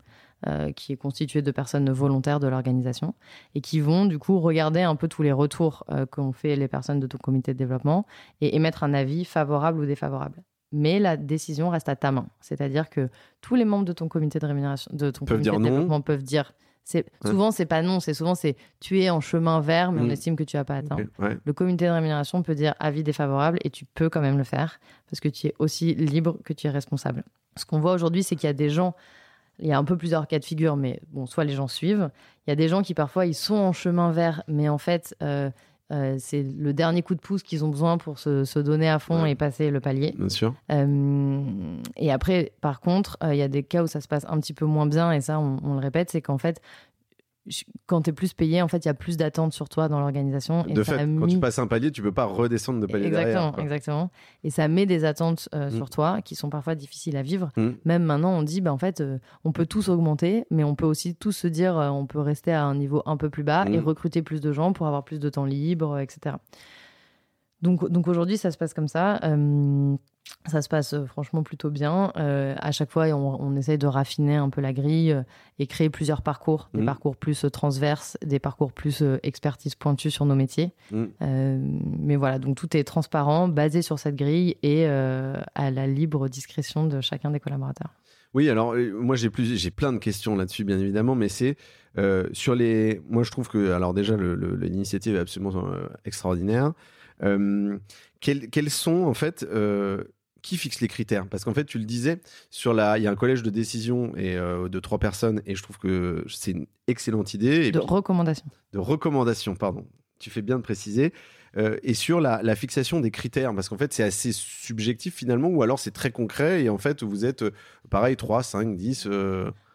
qui est constitué de personnes volontaires de l'organisation et qui vont du coup regarder un peu tous les retours qu'ont fait les personnes de ton comité de développement et émettre un avis favorable ou défavorable mais la décision reste à ta main. C'est-à-dire que tous les membres de ton comité de rémunération, de ton comité de développement peuvent dire. C'est, Souvent, c'est pas non, c'est souvent c'est tu es en chemin vert, mais on mm. estime que tu n'as pas atteint. Le comité de rémunération peut dire avis défavorable et tu peux quand même le faire parce que tu es aussi libre que tu es responsable. Ce qu'on voit aujourd'hui, c'est qu'il y a des gens, il y a un peu plusieurs cas de figure, mais bon, soit les gens suivent. Il y a des gens qui parfois ils sont en chemin vert, mais en fait, euh, euh, c'est le dernier coup de pouce qu'ils ont besoin pour se, donner à fond et passer le palier. Bien sûr. Euh, et après, par contre, euh, il y a des cas où ça se passe un petit peu moins bien, et ça, on, le répète, c'est qu'en fait, quand tu es plus payé, en fait, il y a plus d'attentes sur toi dans l'organisation. De fait, quand tu passes un palier, tu peux pas redescendre de palier exactement, derrière. Exactement. Et ça met des attentes euh, sur mm. toi qui sont parfois difficiles à vivre. Mm. Même maintenant, on dit, bah, en fait, euh, on peut tous augmenter, mais on peut aussi tous se dire, euh, on peut rester à un niveau un peu plus bas et mm. recruter plus de gens pour avoir plus de temps libre, etc. Donc, donc aujourd'hui, ça se passe comme ça. Ça se passe euh, franchement plutôt bien. Euh, à chaque fois, on, on, essaye de raffiner un peu la grille euh, et créer plusieurs parcours, des mmh. parcours plus transverses, des parcours plus expertise pointue sur nos métiers. Mmh. mais voilà, donc tout est transparent, basé sur cette grille et à la libre discrétion de chacun des collaborateurs. Oui, alors moi j'ai plus, j'ai plein de questions là-dessus, bien évidemment, mais c'est sur les. Moi, je trouve que, alors déjà, l'initiative est absolument extraordinaire. Quels, quels, sont en fait qui fixe les critères? Parce qu'en fait, tu le disais, sur la, il y a un collège de décision et euh, de trois personnes, et je trouve que c'est une excellente idée. de recommandation. De recommandation, pardon. Tu fais bien de préciser. Euh, et sur la, fixation des critères, parce qu'en fait, c'est assez subjectif finalement, ou alors c'est très concret, et en fait, vous êtes, euh, pareil, 3, 5, 10...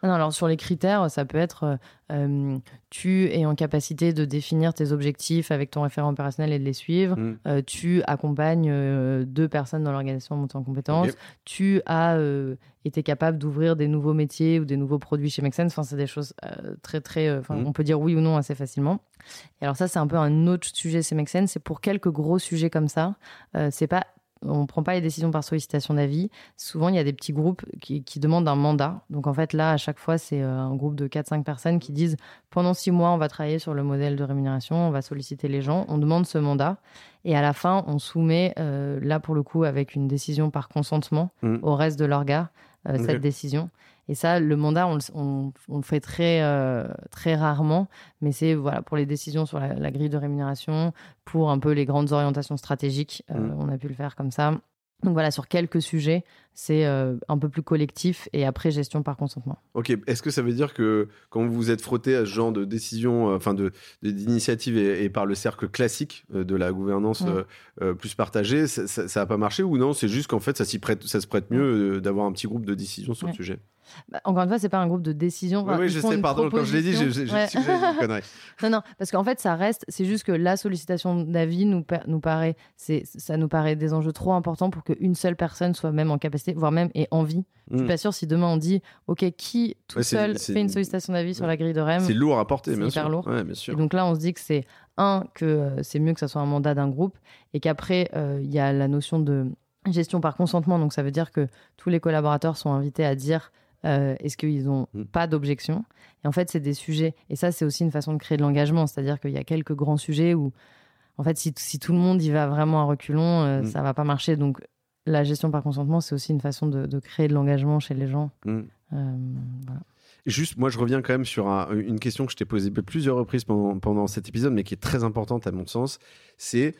Non, alors sur les critères, ça peut être euh, euh, tu es en capacité de définir tes objectifs avec ton référent opérationnel et de les suivre. Mm. Euh, tu accompagnes deux personnes dans l'organisation à monter en compétences. Tu as été capable d'ouvrir des nouveaux métiers ou des nouveaux produits chez Make Enfin, c'est des choses très, très. Mm. on peut dire oui ou non assez facilement. Et alors, ça, c'est un peu un autre sujet chez Make C'est pour quelques gros sujets comme ça. c'est pas on ne prend pas les décisions par sollicitation d'avis. Souvent, il y a des petits groupes qui, demandent un mandat. Donc, en fait, là, à chaque fois, c'est euh, un groupe de 4-5 personnes qui disent pendant 6 mois, on va travailler sur le modèle de rémunération, on va solliciter les gens, on demande ce mandat. Et à la fin, on soumet, euh, là, pour le coup, avec une décision par consentement mmh. au reste de l'orga, euh, cette décision. Et ça, le mandat, on, le- on- on le fait très, euh, très rarement, mais c'est voilà, pour les décisions sur la, la grille de rémunération, pour un peu les grandes orientations stratégiques, euh, Mm. on a pu le faire comme ça. Donc voilà, sur quelques sujets, c'est euh, un peu plus collectif et après gestion par consentement. Ok, est-ce que ça veut dire que quand vous vous êtes frotté à ce genre de décision, euh, enfin de de- d'initiative et, et par le cercle classique euh, de la gouvernance Mm. plus partagée, ça, ça, ça a pas marché ou non C'est juste qu'en fait ça s'y prête, ça se prête mieux d'avoir un petit groupe de décision sur le sujet? Bah, encore une fois, c'est pas un groupe de décision. Oui, Enfin, oui, je sais, pardon, quand je l'ai dit, j'ai. Ouais. connerie. Non, non, parce qu'en fait, ça reste. C'est juste que la sollicitation d'avis nous, nous paraît, ça nous paraît des enjeux trop importants pour qu'une seule personne soit même en capacité, voire même ait envie. Je suis Mm. pas sûre si demain on dit, ok, qui tout Ouais, seul fait une sollicitation d'avis sur la grille de REM. C'est lourd à porter, bien hyper sûr. lourd. Ouais, bien Et sûr. donc là, on se dit que c'est un que euh, c'est mieux que ça soit un mandat d'un groupe et qu'après euh, il y a la notion de gestion par consentement. Donc ça veut dire que tous les collaborateurs sont invités à dire euh, est-ce qu'ils n'ont Mm. pas d'objection. Et en fait, c'est des sujets. Et ça, c'est aussi une façon de créer de l'engagement. C'est-à-dire qu'il y a quelques grands sujets où, en fait, si, si tout le monde y va vraiment à reculons, euh, Mm. ça va pas marcher. Donc la gestion par consentement, c'est aussi une façon de, de créer de l'engagement chez les gens. Mm. Euh, voilà. Juste, moi, je reviens quand même sur un- une question que je t'ai posée plusieurs reprises pendant, pendant cet épisode, mais qui est très importante à mon sens. C'est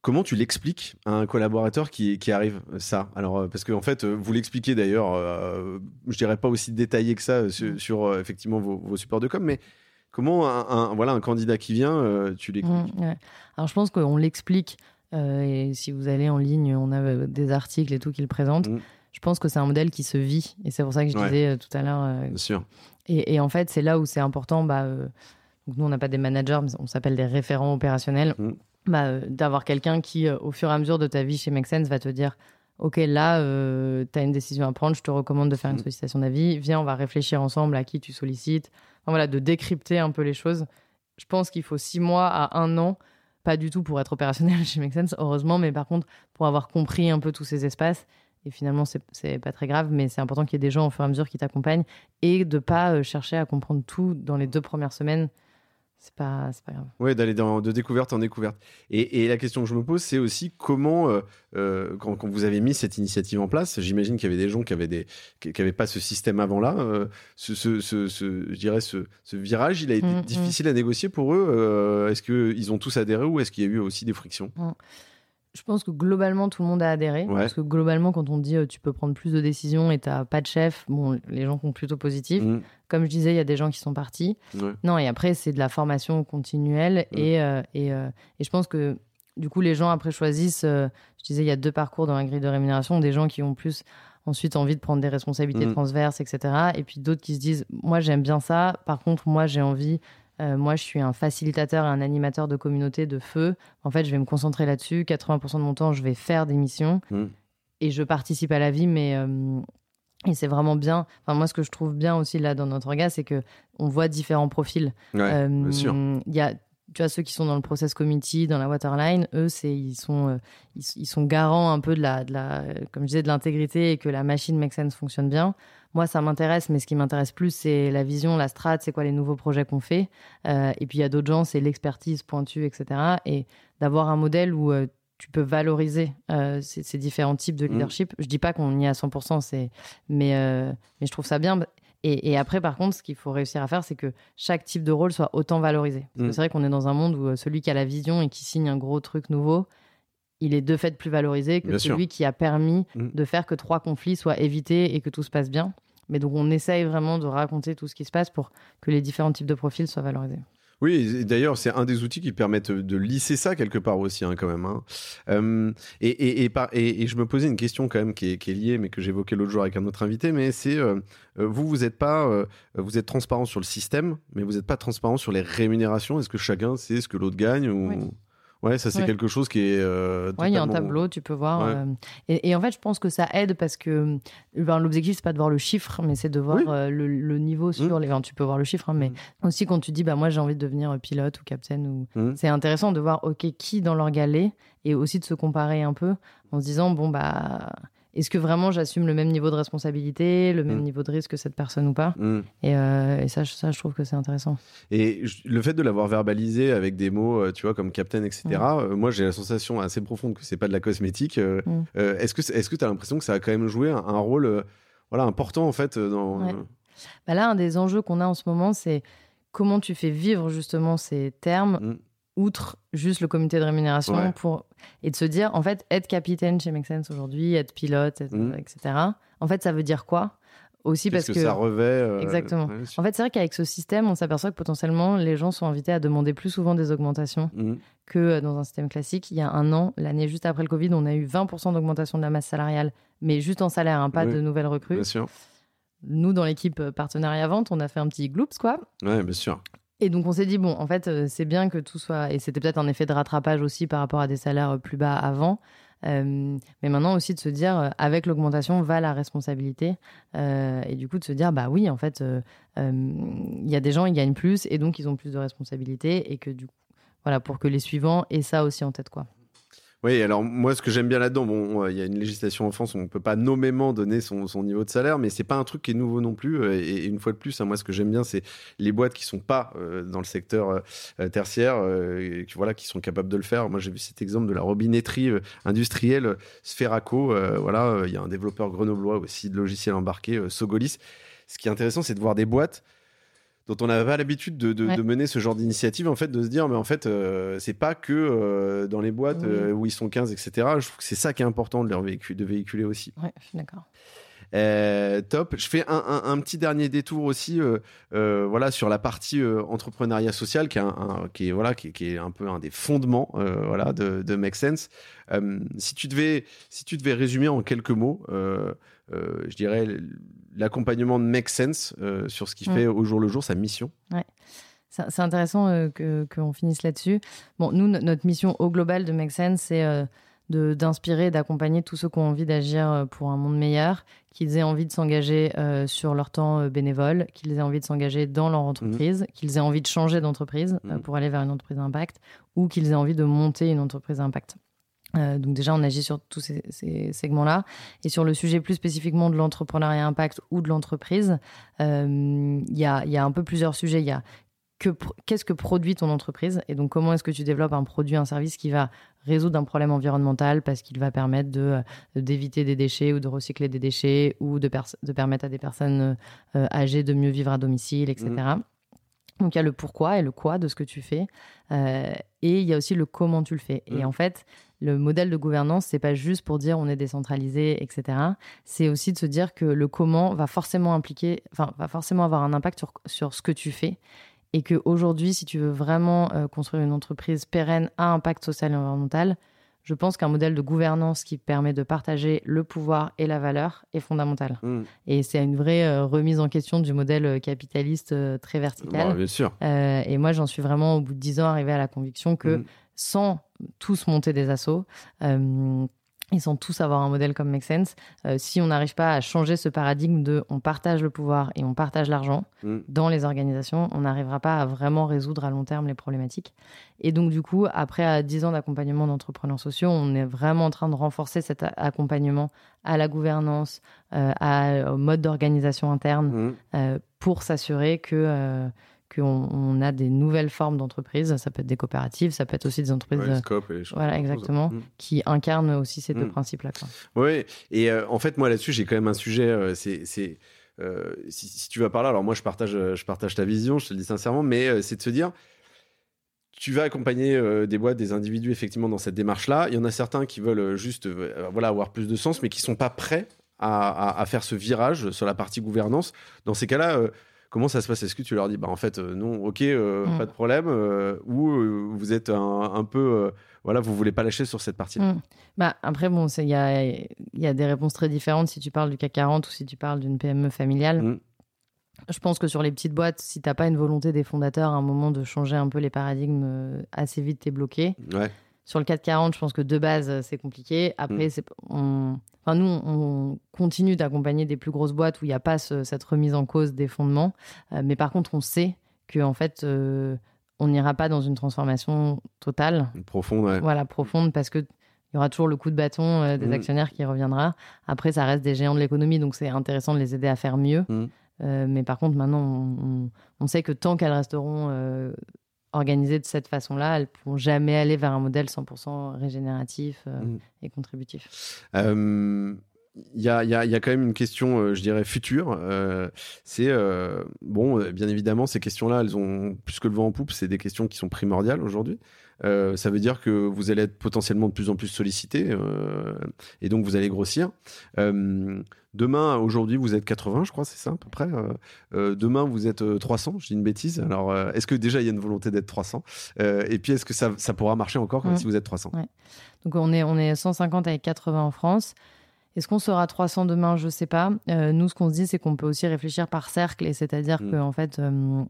comment tu l'expliques à un collaborateur qui, qui arrive ça? Alors, euh, parce qu'en fait, euh, vous l'expliquez d'ailleurs, euh, je dirais pas aussi détaillé que ça sur, Mm. sur, euh, effectivement vos, vos supports de com, mais comment un, un- voilà, un candidat qui vient, euh, tu l'expliques? Mm, ouais. Alors je pense qu'on l'explique. Euh, et si vous allez en ligne, on a euh, des articles et tout qui le présentent. Mm. Je pense que c'est un modèle qui se vit. Et c'est pour ça que je Ouais. disais euh, tout à l'heure. euh, Bien sûr. et, et en fait, c'est là où c'est important. Bah, euh, donc nous, on n'a pas des managers, mais on s'appelle des référents opérationnels. Mm. Bah, euh, D'avoir quelqu'un qui, euh, au fur et à mesure de ta vie chez Make Sense, va te dire Ok, là, tu as une décision à prendre, je te recommande de faire une Mm. sollicitation d'avis. Viens, on va réfléchir ensemble à qui tu sollicites. Enfin, voilà, de décrypter un peu les choses. Je pense qu'il faut six mois à un an, pas du tout pour être opérationnel chez Make Sense, heureusement, mais par contre, pour avoir compris un peu tous ces espaces. Et finalement, c'est pas très grave, mais c'est important qu'il y ait des gens au fur et à mesure qui t'accompagnent et de pas euh, chercher à comprendre tout dans les deux premières semaines. C'est pas, pas grave. Ouais, d'aller de découverte en découverte. Et, et la question que je me pose, c'est aussi comment, euh, euh, quand, quand vous avez mis cette initiative en place, j'imagine qu'il y avait des gens qui avaient des, qui, qui avaient pas ce système avant là. euh, ce, ce, ce, ce- je dirais ce, ce virage, il a été Mm, mm. difficile à négocier pour eux. euh, est-ce que ils ont tous adhéré ou est-ce qu'il y a eu aussi des frictions? Je pense que globalement, tout le monde a adhéré. Ouais. Parce que globalement, quand on dit euh, tu peux prendre plus de décisions et t'as pas de chef, bon, les gens sont plutôt positifs. Mm, Comme je disais, il y a des gens qui sont partis. ouais. Non, et après, c'est de la formation continuelle. Mm. Et, euh, et, euh, et je pense que du coup, les gens après choisissent. je disais, il y a deux parcours dans la grille de rémunération des gens qui ont plus ensuite envie de prendre des responsabilités Mm. transverses, etc. Et puis d'autres qui se disent, moi, j'aime bien ça. Par contre, moi, j'ai envie. Euh, moi, je suis un facilitateur et un animateur de communauté de feu. En fait, je vais me concentrer là-dessus. 80% de mon temps, je vais faire des missions Mm. et je participe à la vie, mais euh, et c'est vraiment bien. Enfin, moi, ce que je trouve bien aussi là dans notre regard, c'est que on voit différents profils. Ouais, Euh, bien sûr. Il y a, tu vois, ceux qui sont dans le process committee, dans la waterline, eux, c'est ils sont, euh, ils, ils sont garants un peu de la, de la, comme je disais, de l'intégrité et que la machine Make Sense fonctionne bien. Moi, ça m'intéresse, mais ce qui m'intéresse plus, c'est la vision, la strat, c'est quoi les nouveaux projets qu'on fait. Euh, et puis il y a d'autres gens, c'est l'expertise pointue, etc. Et d'avoir un modèle où euh, tu peux valoriser euh, ces, ces différents types de Mhm. leadership. Je dis pas qu'on y est à 100%, c'est, mais, mais je trouve ça bien. Et, et après, par contre, ce qu'il faut réussir à faire, c'est que chaque type de rôle soit autant valorisé. Parce que Mm. c'est vrai qu'on est dans un monde où celui qui a la vision et qui signe un gros truc nouveau, il est de fait plus valorisé que Bien sûr. celui qui a permis Mm. de faire que trois conflits soient évités et que tout se passe bien. Mais donc, on essaye vraiment de raconter tout ce qui se passe pour que les différents types de profils soient valorisés. Oui, d'ailleurs, c'est un des outils qui permettent de lisser ça quelque part aussi, hein, quand même. hein. Euh, et, et, et, par- et- et je me posais une question quand même qui est, qui est liée, mais que j'évoquais l'autre jour avec un autre invité, mais c'est euh, euh, vous, vous êtes pas, euh, vous êtes transparent sur le système, mais vous n'êtes pas transparent sur les rémunérations. Est-ce que chacun sait ce que l'autre gagne ou... Oui. Ouais, ça c'est Ouais. quelque chose qui est. euh, Oui, il y a un totalement- tableau, tu peux voir. Ouais. euh, et, et en fait, je pense que ça aide parce que euh, ben, l'objectif, c'est pas de voir le chiffre, mais c'est de voir Oui. euh, le, le niveau sur les. enfin, tu peux voir le chiffre, hein, mais aussi quand tu dis, bah, moi, j'ai envie de devenir pilote ou capitaine. Ou... Mhm. C'est intéressant de voir, OK, qui dans leur galet et aussi de se comparer un peu en se disant, bon, bah. Est-ce que vraiment j'assume le même niveau de responsabilité, le même Mm. niveau de risque que cette personne ou pas Mm. Et, euh, et ça, je- ça, je trouve que c'est intéressant. Et le fait de l'avoir verbalisé avec des mots, euh, tu vois, comme captain, etc., Mm. euh, moi j'ai la sensation assez profonde que c'est pas de la cosmétique. euh, est-ce que est-ce que tu as l'impression que ça a quand même joué un, un rôle voilà, important en fait. Dans, Ouais. Bah là, un des enjeux qu'on a en ce moment, c'est comment tu fais vivre justement ces termes. Outre juste le comité de rémunération Ouais. pour et de se dire en fait être capitaine chez Make Sense aujourd'hui, être pilote, être- Mm. etc. En fait, ça veut dire quoi? Aussi parce que, que, ça revêt euh, Exactement. ouais, en fait, c'est vrai qu'avec ce système, on s'aperçoit que potentiellement les gens sont invités à demander plus souvent des augmentations Mhm. que euh, dans un système classique. Il y a un an, l'année juste après le Covid, on a eu 20% d'augmentation de la masse salariale, mais juste en salaire, hein, pas Oui, de nouvelles recrues. Bien sûr. Nous, dans l'équipe euh, partenariat vente, on a fait un petit gloops, quoi. Ouais, bien sûr. Et donc on s'est dit, bon, en fait, euh, c'est bien que tout soit... Et c'était peut-être un effet de rattrapage aussi par rapport à des salaires euh, plus bas avant. Euh, mais maintenant aussi de se dire, avec l'augmentation va la responsabilité. Et du coup de se dire, bah oui, en fait, il y a des gens, ils gagnent plus et donc ils ont plus de responsabilités. Et que du coup, voilà, pour que les suivants aient ça aussi en tête, quoi. Oui, alors moi, ce que j'aime bien là-dedans, bon, euh, il y a une législation en France on ne peut pas nommément donner son, niveau de salaire, mais c'est pas un truc qui est nouveau non plus. euh, Et, une fois de plus, hein, moi, ce que j'aime bien, c'est les boîtes qui sont pas euh, dans le secteur tertiaire, qui, voilà, qui sont capables de le faire. Moi, j'ai vu cet exemple de la robinetterie industrielle Sferaco. voilà, il y a un développeur grenoblois aussi de logiciels embarqués, Sogolis. Ce qui est intéressant, c'est de voir des boîtes dont on n'avait pas l'habitude de, de- Ouais. de mener ce genre d'initiative, en fait, de se dire, mais en fait, euh, c'est pas que euh, dans les boîtes Oui. euh, où ils sont 15, etc. Je trouve que c'est ça qui est important de leur véhiculer, de véhiculer aussi. Ouais, je suis d'accord. Euh, top. Je fais un, un- un petit dernier détour aussi, euh, euh, voilà, sur la partie entrepreneuriat social, qui est, un, un- qui est voilà, qui, est- qui est un peu un des fondements, voilà, de, de Make Sense. Si tu devais, si tu devais résumer en quelques mots, je dirais l'accompagnement de Make Sense euh, sur ce qu'il Mm. fait au jour le jour, sa mission. C'est c'est intéressant euh, que qu'on finisse là-dessus. Bon, nous, no- notre mission au global de Make Sense, c'est euh, d'inspirer, d'accompagner tous ceux qui ont envie d'agir euh, pour un monde meilleur, qu'ils aient envie de s'engager euh, sur leur temps bénévole, qu'ils aient envie de s'engager dans leur entreprise, qu'ils aient envie de changer d'entreprise Mhm. pour aller vers une entreprise d'impact, ou qu'ils aient envie de monter une entreprise d'impact. Euh, donc déjà, on agit sur tous ces, ces segments-là. Et sur le sujet plus spécifiquement de l'entrepreneuriat impact ou de l'entreprise, euh, il y, a, il y a un peu plusieurs sujets. Il y a qu'est-ce que produit ton entreprise et donc comment est-ce que tu développes un produit, un service qui va résoudre un problème environnemental parce qu'il va permettre de euh, d'éviter des déchets ou de recycler des déchets ou de, permettre à des personnes euh, âgées de mieux vivre à domicile, etc. Donc il y a le pourquoi et le quoi de ce que tu fais Euh, et il y a aussi le comment tu le fais. Et Mhm. en fait, le modèle de gouvernance, c'est pas juste pour dire on est décentralisé, etc. C'est aussi de se dire que le comment va forcément impliquer, enfin, va forcément avoir un impact sur, sur ce que tu fais. Et qu'aujourd'hui, si tu veux vraiment euh, construire une entreprise pérenne à impact social et environnemental, je pense qu'un modèle de gouvernance qui permet de partager le pouvoir et la valeur est fondamental. Mm. Et c'est une vraie euh, remise en question du modèle euh, capitaliste euh, très vertical. Bah, bien sûr. Euh, et moi, j'en suis vraiment, au bout de dix ans, arrivé à la conviction que Mm. sans tous monter des assos, et sans tous avoir un modèle comme Make Sense, euh, si on n'arrive pas à changer ce paradigme de on partage le pouvoir et on partage l'argent Mm. dans les organisations, on n'arrivera pas à vraiment résoudre à long terme les problématiques. Et donc, du coup, après à 10 ans d'accompagnement d'entrepreneurs sociaux, on est vraiment en train de renforcer cet accompagnement à la gouvernance, euh, à, au mode d'organisation interne, Mm. euh, pour s'assurer que qu'on on a des nouvelles formes d'entreprises. Ça peut être des coopératives, ça peut être aussi des entreprises Ouais, euh, scope et voilà, exactement. Mm. qui incarnent aussi ces deux Mm. principes-là. Oui, et euh, en fait, moi là-dessus, j'ai quand même un sujet. euh, c'est, si, si tu vas par là, alors moi, je partage, je partage ta vision, je te le dis sincèrement, mais c'est de se dire, tu vas accompagner euh, des boîtes, des individus effectivement dans cette démarche-là. Il y en a certains qui veulent juste, euh, voilà, avoir plus de sens, mais qui sont pas prêts à, à- à faire ce virage sur la partie gouvernance. Dans ces cas-là. euh, Comment ça se passe? Est-ce que tu leur dis, bah en fait, euh, non, ok, euh, Mm. pas de problème, euh, ou vous êtes un, un peu, voilà, vous voulez pas lâcher sur cette partie-là? Mm. Bah, après, bon, il y a, y a des réponses très différentes si tu parles du CAC 40 ou si tu parles d'une PME familiale. Mm. Je pense que sur les petites boîtes, si tu n'as pas une volonté des fondateurs à un moment de changer un peu les paradigmes assez vite, tu es bloqué. Ouais. Sur le 440, je pense que de base, euh, c'est compliqué. Après, Mm. c'est, on, enfin, nous, on continue d'accompagner des plus grosses boîtes où il n'y a pas ce- cette remise en cause des fondements. Euh, mais par contre, on sait que en fait, euh, on n'ira pas dans une transformation totale, Profonde, ouais. voilà, profonde, parce que il y aura toujours le coup de bâton euh, des Mm. actionnaires qui reviendra. Après, ça reste des géants de l'économie, donc c'est intéressant de les aider à faire mieux. Mm. Mais par contre, maintenant, on, on- on sait que tant qu'elles resteront organisées de cette façon-là, elles ne pourront jamais aller vers un modèle 100% régénératif euh, Mm. et contributif. Euh, il y a, y, a, y a, quand même une question, euh, je dirais, future. Euh, c'est, euh, bon, euh, bien évidemment, ces questions-là, elles ont, plus que le vent en poupe, c'est des questions qui sont primordiales aujourd'hui. Euh, ça veut dire que vous allez être potentiellement de plus en plus sollicité et donc vous allez grossir. Demain, aujourd'hui, vous êtes 80, je crois, c'est ça à peu près. demain, vous êtes 300, je dis une bêtise. Alors, est-ce que déjà il y a une volonté d'être 300 Et puis, est-ce que ça, ça, pourra marcher encore mmh. si vous êtes 300 ouais. Donc, on est, on est 150 avec 80 en France. Est-ce qu'on sera 300 demain? Je ne sais pas. Euh, nous, ce qu'on se dit, c'est qu'on peut aussi réfléchir par cercle, et c'est-à-dire mmh. qu'en fait, euh,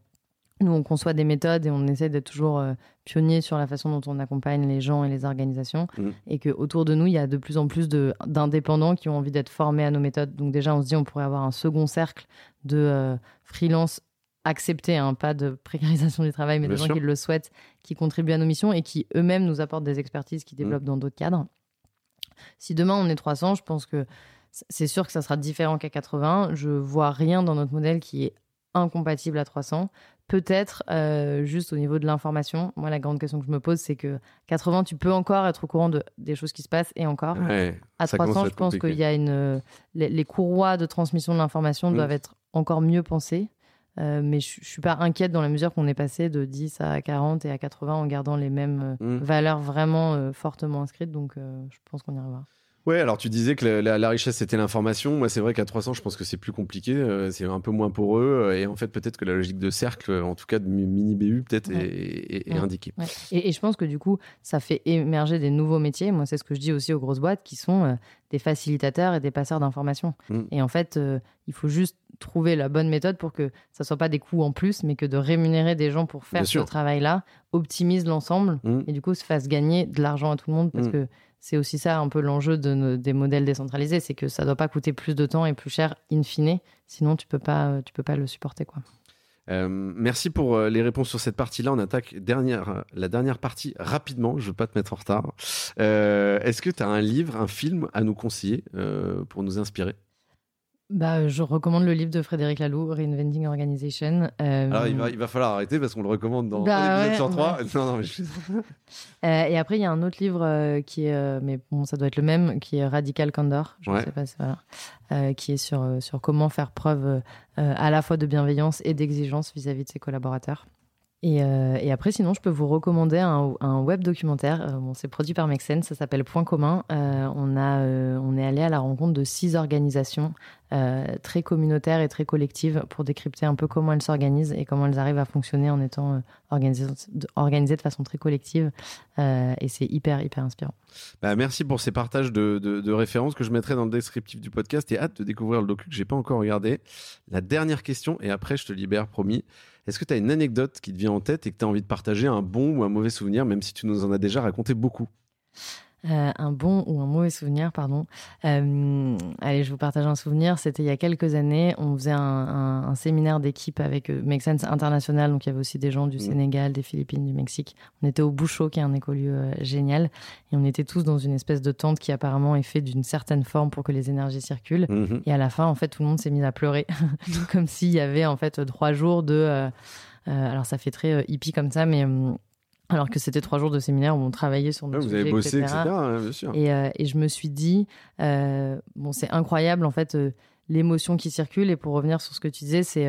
nous, on conçoit des méthodes et on essaie d'être toujours euh, pionnier sur la façon dont on accompagne les gens et les organisations, mmh. et qu'autour de nous, il y a de plus en plus d'indépendants qui ont envie d'être formés à nos méthodes. Donc déjà, on se dit, on pourrait avoir un second cercle de euh, freelance accepté, hein, pas de précarisation du travail, mais Bien de gens qui le souhaitent, qui contribuent à nos missions et qui eux-mêmes nous apportent des expertises qui mmh. développent mmh. dans d'autres cadres. Si demain on est 300, je pense que c'est sûr que ça sera différent qu'à 80. Je vois rien dans notre modèle qui est incompatible à 300. Peut-être euh, juste au niveau de l'information. Moi, la grande question que je me pose, c'est que 80, tu peux encore être au courant de, des choses qui se passent et encore. Ouais, à 300, je pense qu'il y a une. Les, les, courroies de transmission de l'information mmh. doivent être encore mieux pensées. Euh, mais je, je suis pas inquiète dans la mesure qu'on est passé de 10 à 40 et à 80 en gardant les mêmes euh, mmh. valeurs vraiment euh, fortement inscrites. Donc, euh, je pense qu'on y arrivera. Ouais, alors tu disais que la, la, la richesse c'était l'information. Moi, c'est vrai qu'à 300, je pense que c'est plus compliqué, euh, c'est un peu moins poreux. Et en fait, peut-être que la logique de cercle, en tout cas de mini BU, peut-être ouais. est, est, est ouais. indiquée. Ouais. Et, et, je pense que du coup, ça fait émerger des nouveaux métiers. Moi, c'est ce que je dis aussi aux grosses boîtes qui sont euh, des facilitateurs et des passeurs d'informations. Mm. Et en fait, euh, il faut juste trouver la bonne méthode pour que ça soit pas des coûts en plus, mais que de rémunérer des gens pour faire Bien ce travail-là optimise l'ensemble mm. et du coup se fasse gagner de l'argent à tout le monde parce mm. que c'est aussi ça un peu l'enjeu de des modèles décentralisés, c'est que ça ne doit pas coûter plus de temps et plus cher in fine, sinon tu peux peux pas le supporter quoi. Euh, merci pour euh, les réponses sur cette partie-là. On attaque euh, la dernière partie rapidement. Je veux pas te mettre en retard. Est-ce que tu as un livre, un film à nous conseiller pour nous inspirer? Bah, je recommande le livre de Frédéric Laloux, Reinventing Organization. Euh... Alors, il va, il va falloir arrêter parce qu'on le recommande dans bah, ouais, 103. Ouais. Non, non, mais je... euh, et après, il y a un autre livre euh, qui est, euh, mais bon, ça doit être le même, qui est Radical Candor. Je ne ouais. sais pas, voilà, euh, qui est sur, sur comment faire preuve à la fois de bienveillance et d'exigence vis-à-vis de ses collaborateurs. Et, euh, et, après, sinon, je peux vous recommander un, web documentaire. Euh, c'est produit par Sense, ça s'appelle Point commun. Euh, on, a, on est allé à la rencontre de six organisations très communautaires et très collectives pour décrypter un peu comment elles s'organisent et comment elles arrivent à fonctionner en étant organisées, de façon très collective. et c'est hyper, hyper inspirant. Bah, merci pour ces partages de, références que je mettrai dans le descriptif du podcast et hâte de découvrir le docu que j'ai pas encore regardé. La dernière question, et après, je te libère, promis. Est-ce que tu as une anecdote qui te vient en tête et que tu as envie de partager un bon ou un mauvais souvenir, même si tu nous en as déjà raconté beaucoup? Euh, un bon ou un mauvais souvenir, pardon. Euh, allez, je vous partage un souvenir. C'était il y a quelques années. On faisait un, un, un séminaire d'équipe avec euh, Make Sense International. Donc, il y avait aussi des gens du mmh. Sénégal, des Philippines, du Mexique. On était au Bouchot, qui est un écolieu euh, génial. Et on était tous dans une espèce de tente qui apparemment est fait d'une certaine forme pour que les énergies circulent. Mmh. Et à la fin, en fait, tout le monde s'est mis à pleurer. comme s'il y avait, en fait, trois jours de... Alors, ça fait très hippie comme ça, mais alors que c'était trois jours de séminaire où on travaillait sur nos ouais, Vous avez bossé, etc. etc. Hein, bien sûr. Et, euh, et, je me suis dit, euh, bon, c'est incroyable en fait euh, l'émotion qui circule. Et pour revenir sur ce que tu disais, c'est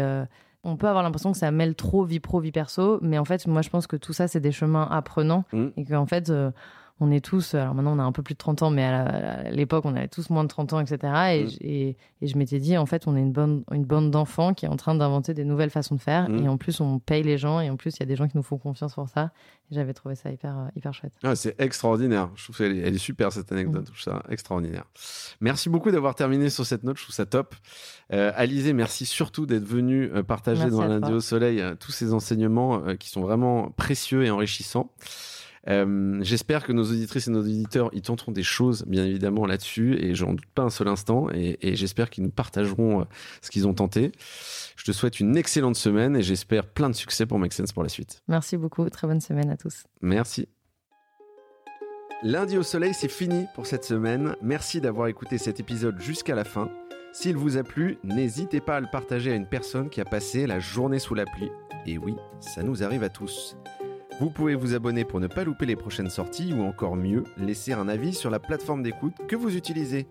on peut avoir l'impression que ça mêle trop vie pro, vie perso, mais en fait, moi, je pense que tout ça, c'est des chemins apprenants mmh. et qu'en fait on est tous, alors maintenant on a un peu plus de 30 ans, mais à l'époque on avait tous moins de 30 ans, etc. Et, mmh. et, et, je m'étais dit, en fait, on est une, bande d'enfants qui est en train d'inventer des nouvelles façons de faire. Mmh. Et en plus, on paye les gens et en plus, il y a des gens qui nous font confiance pour ça. Et j'avais trouvé ça hyper, hyper chouette. Ah, c'est extraordinaire. Je trouve qu'elle est, elle est super cette anecdote. Mmh. Je trouve ça extraordinaire. Merci beaucoup d'avoir terminé sur cette note. Je trouve ça top. Euh, Alizé, merci surtout d'être venu euh, partager merci dans lundi au soleil euh, tous ces enseignements euh, qui sont vraiment précieux et enrichissants. Euh, J'espère que nos auditrices et nos auditeurs y tenteront des choses, bien évidemment, là-dessus, et j'en doute pas un seul instant, et, et j'espère qu'ils nous partageront euh, ce qu'ils ont tenté. Je te souhaite une excellente semaine, et j'espère plein de succès pour Make Sense pour la suite. Merci beaucoup, très bonne semaine à tous. Merci. Lundi au soleil, c'est fini pour cette semaine. Merci d'avoir écouté cet épisode jusqu'à la fin. S'il vous a plu, n'hésitez pas à le partager à une personne qui a passé la journée sous la pluie. Et oui, ça nous arrive à tous. Vous pouvez vous abonner pour ne pas louper les prochaines sorties ou encore mieux, laisser un avis sur la plateforme d'écoute que vous utilisez.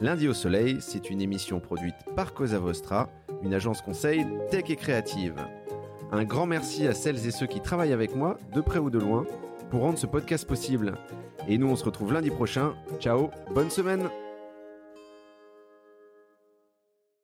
Lundi au Soleil, c'est une émission produite par Cosa Vostra, une agence conseil tech et créative. Un grand merci à celles et ceux qui travaillent avec moi, de près ou de loin, pour rendre ce podcast possible. Et nous, on se retrouve lundi prochain. Ciao, bonne semaine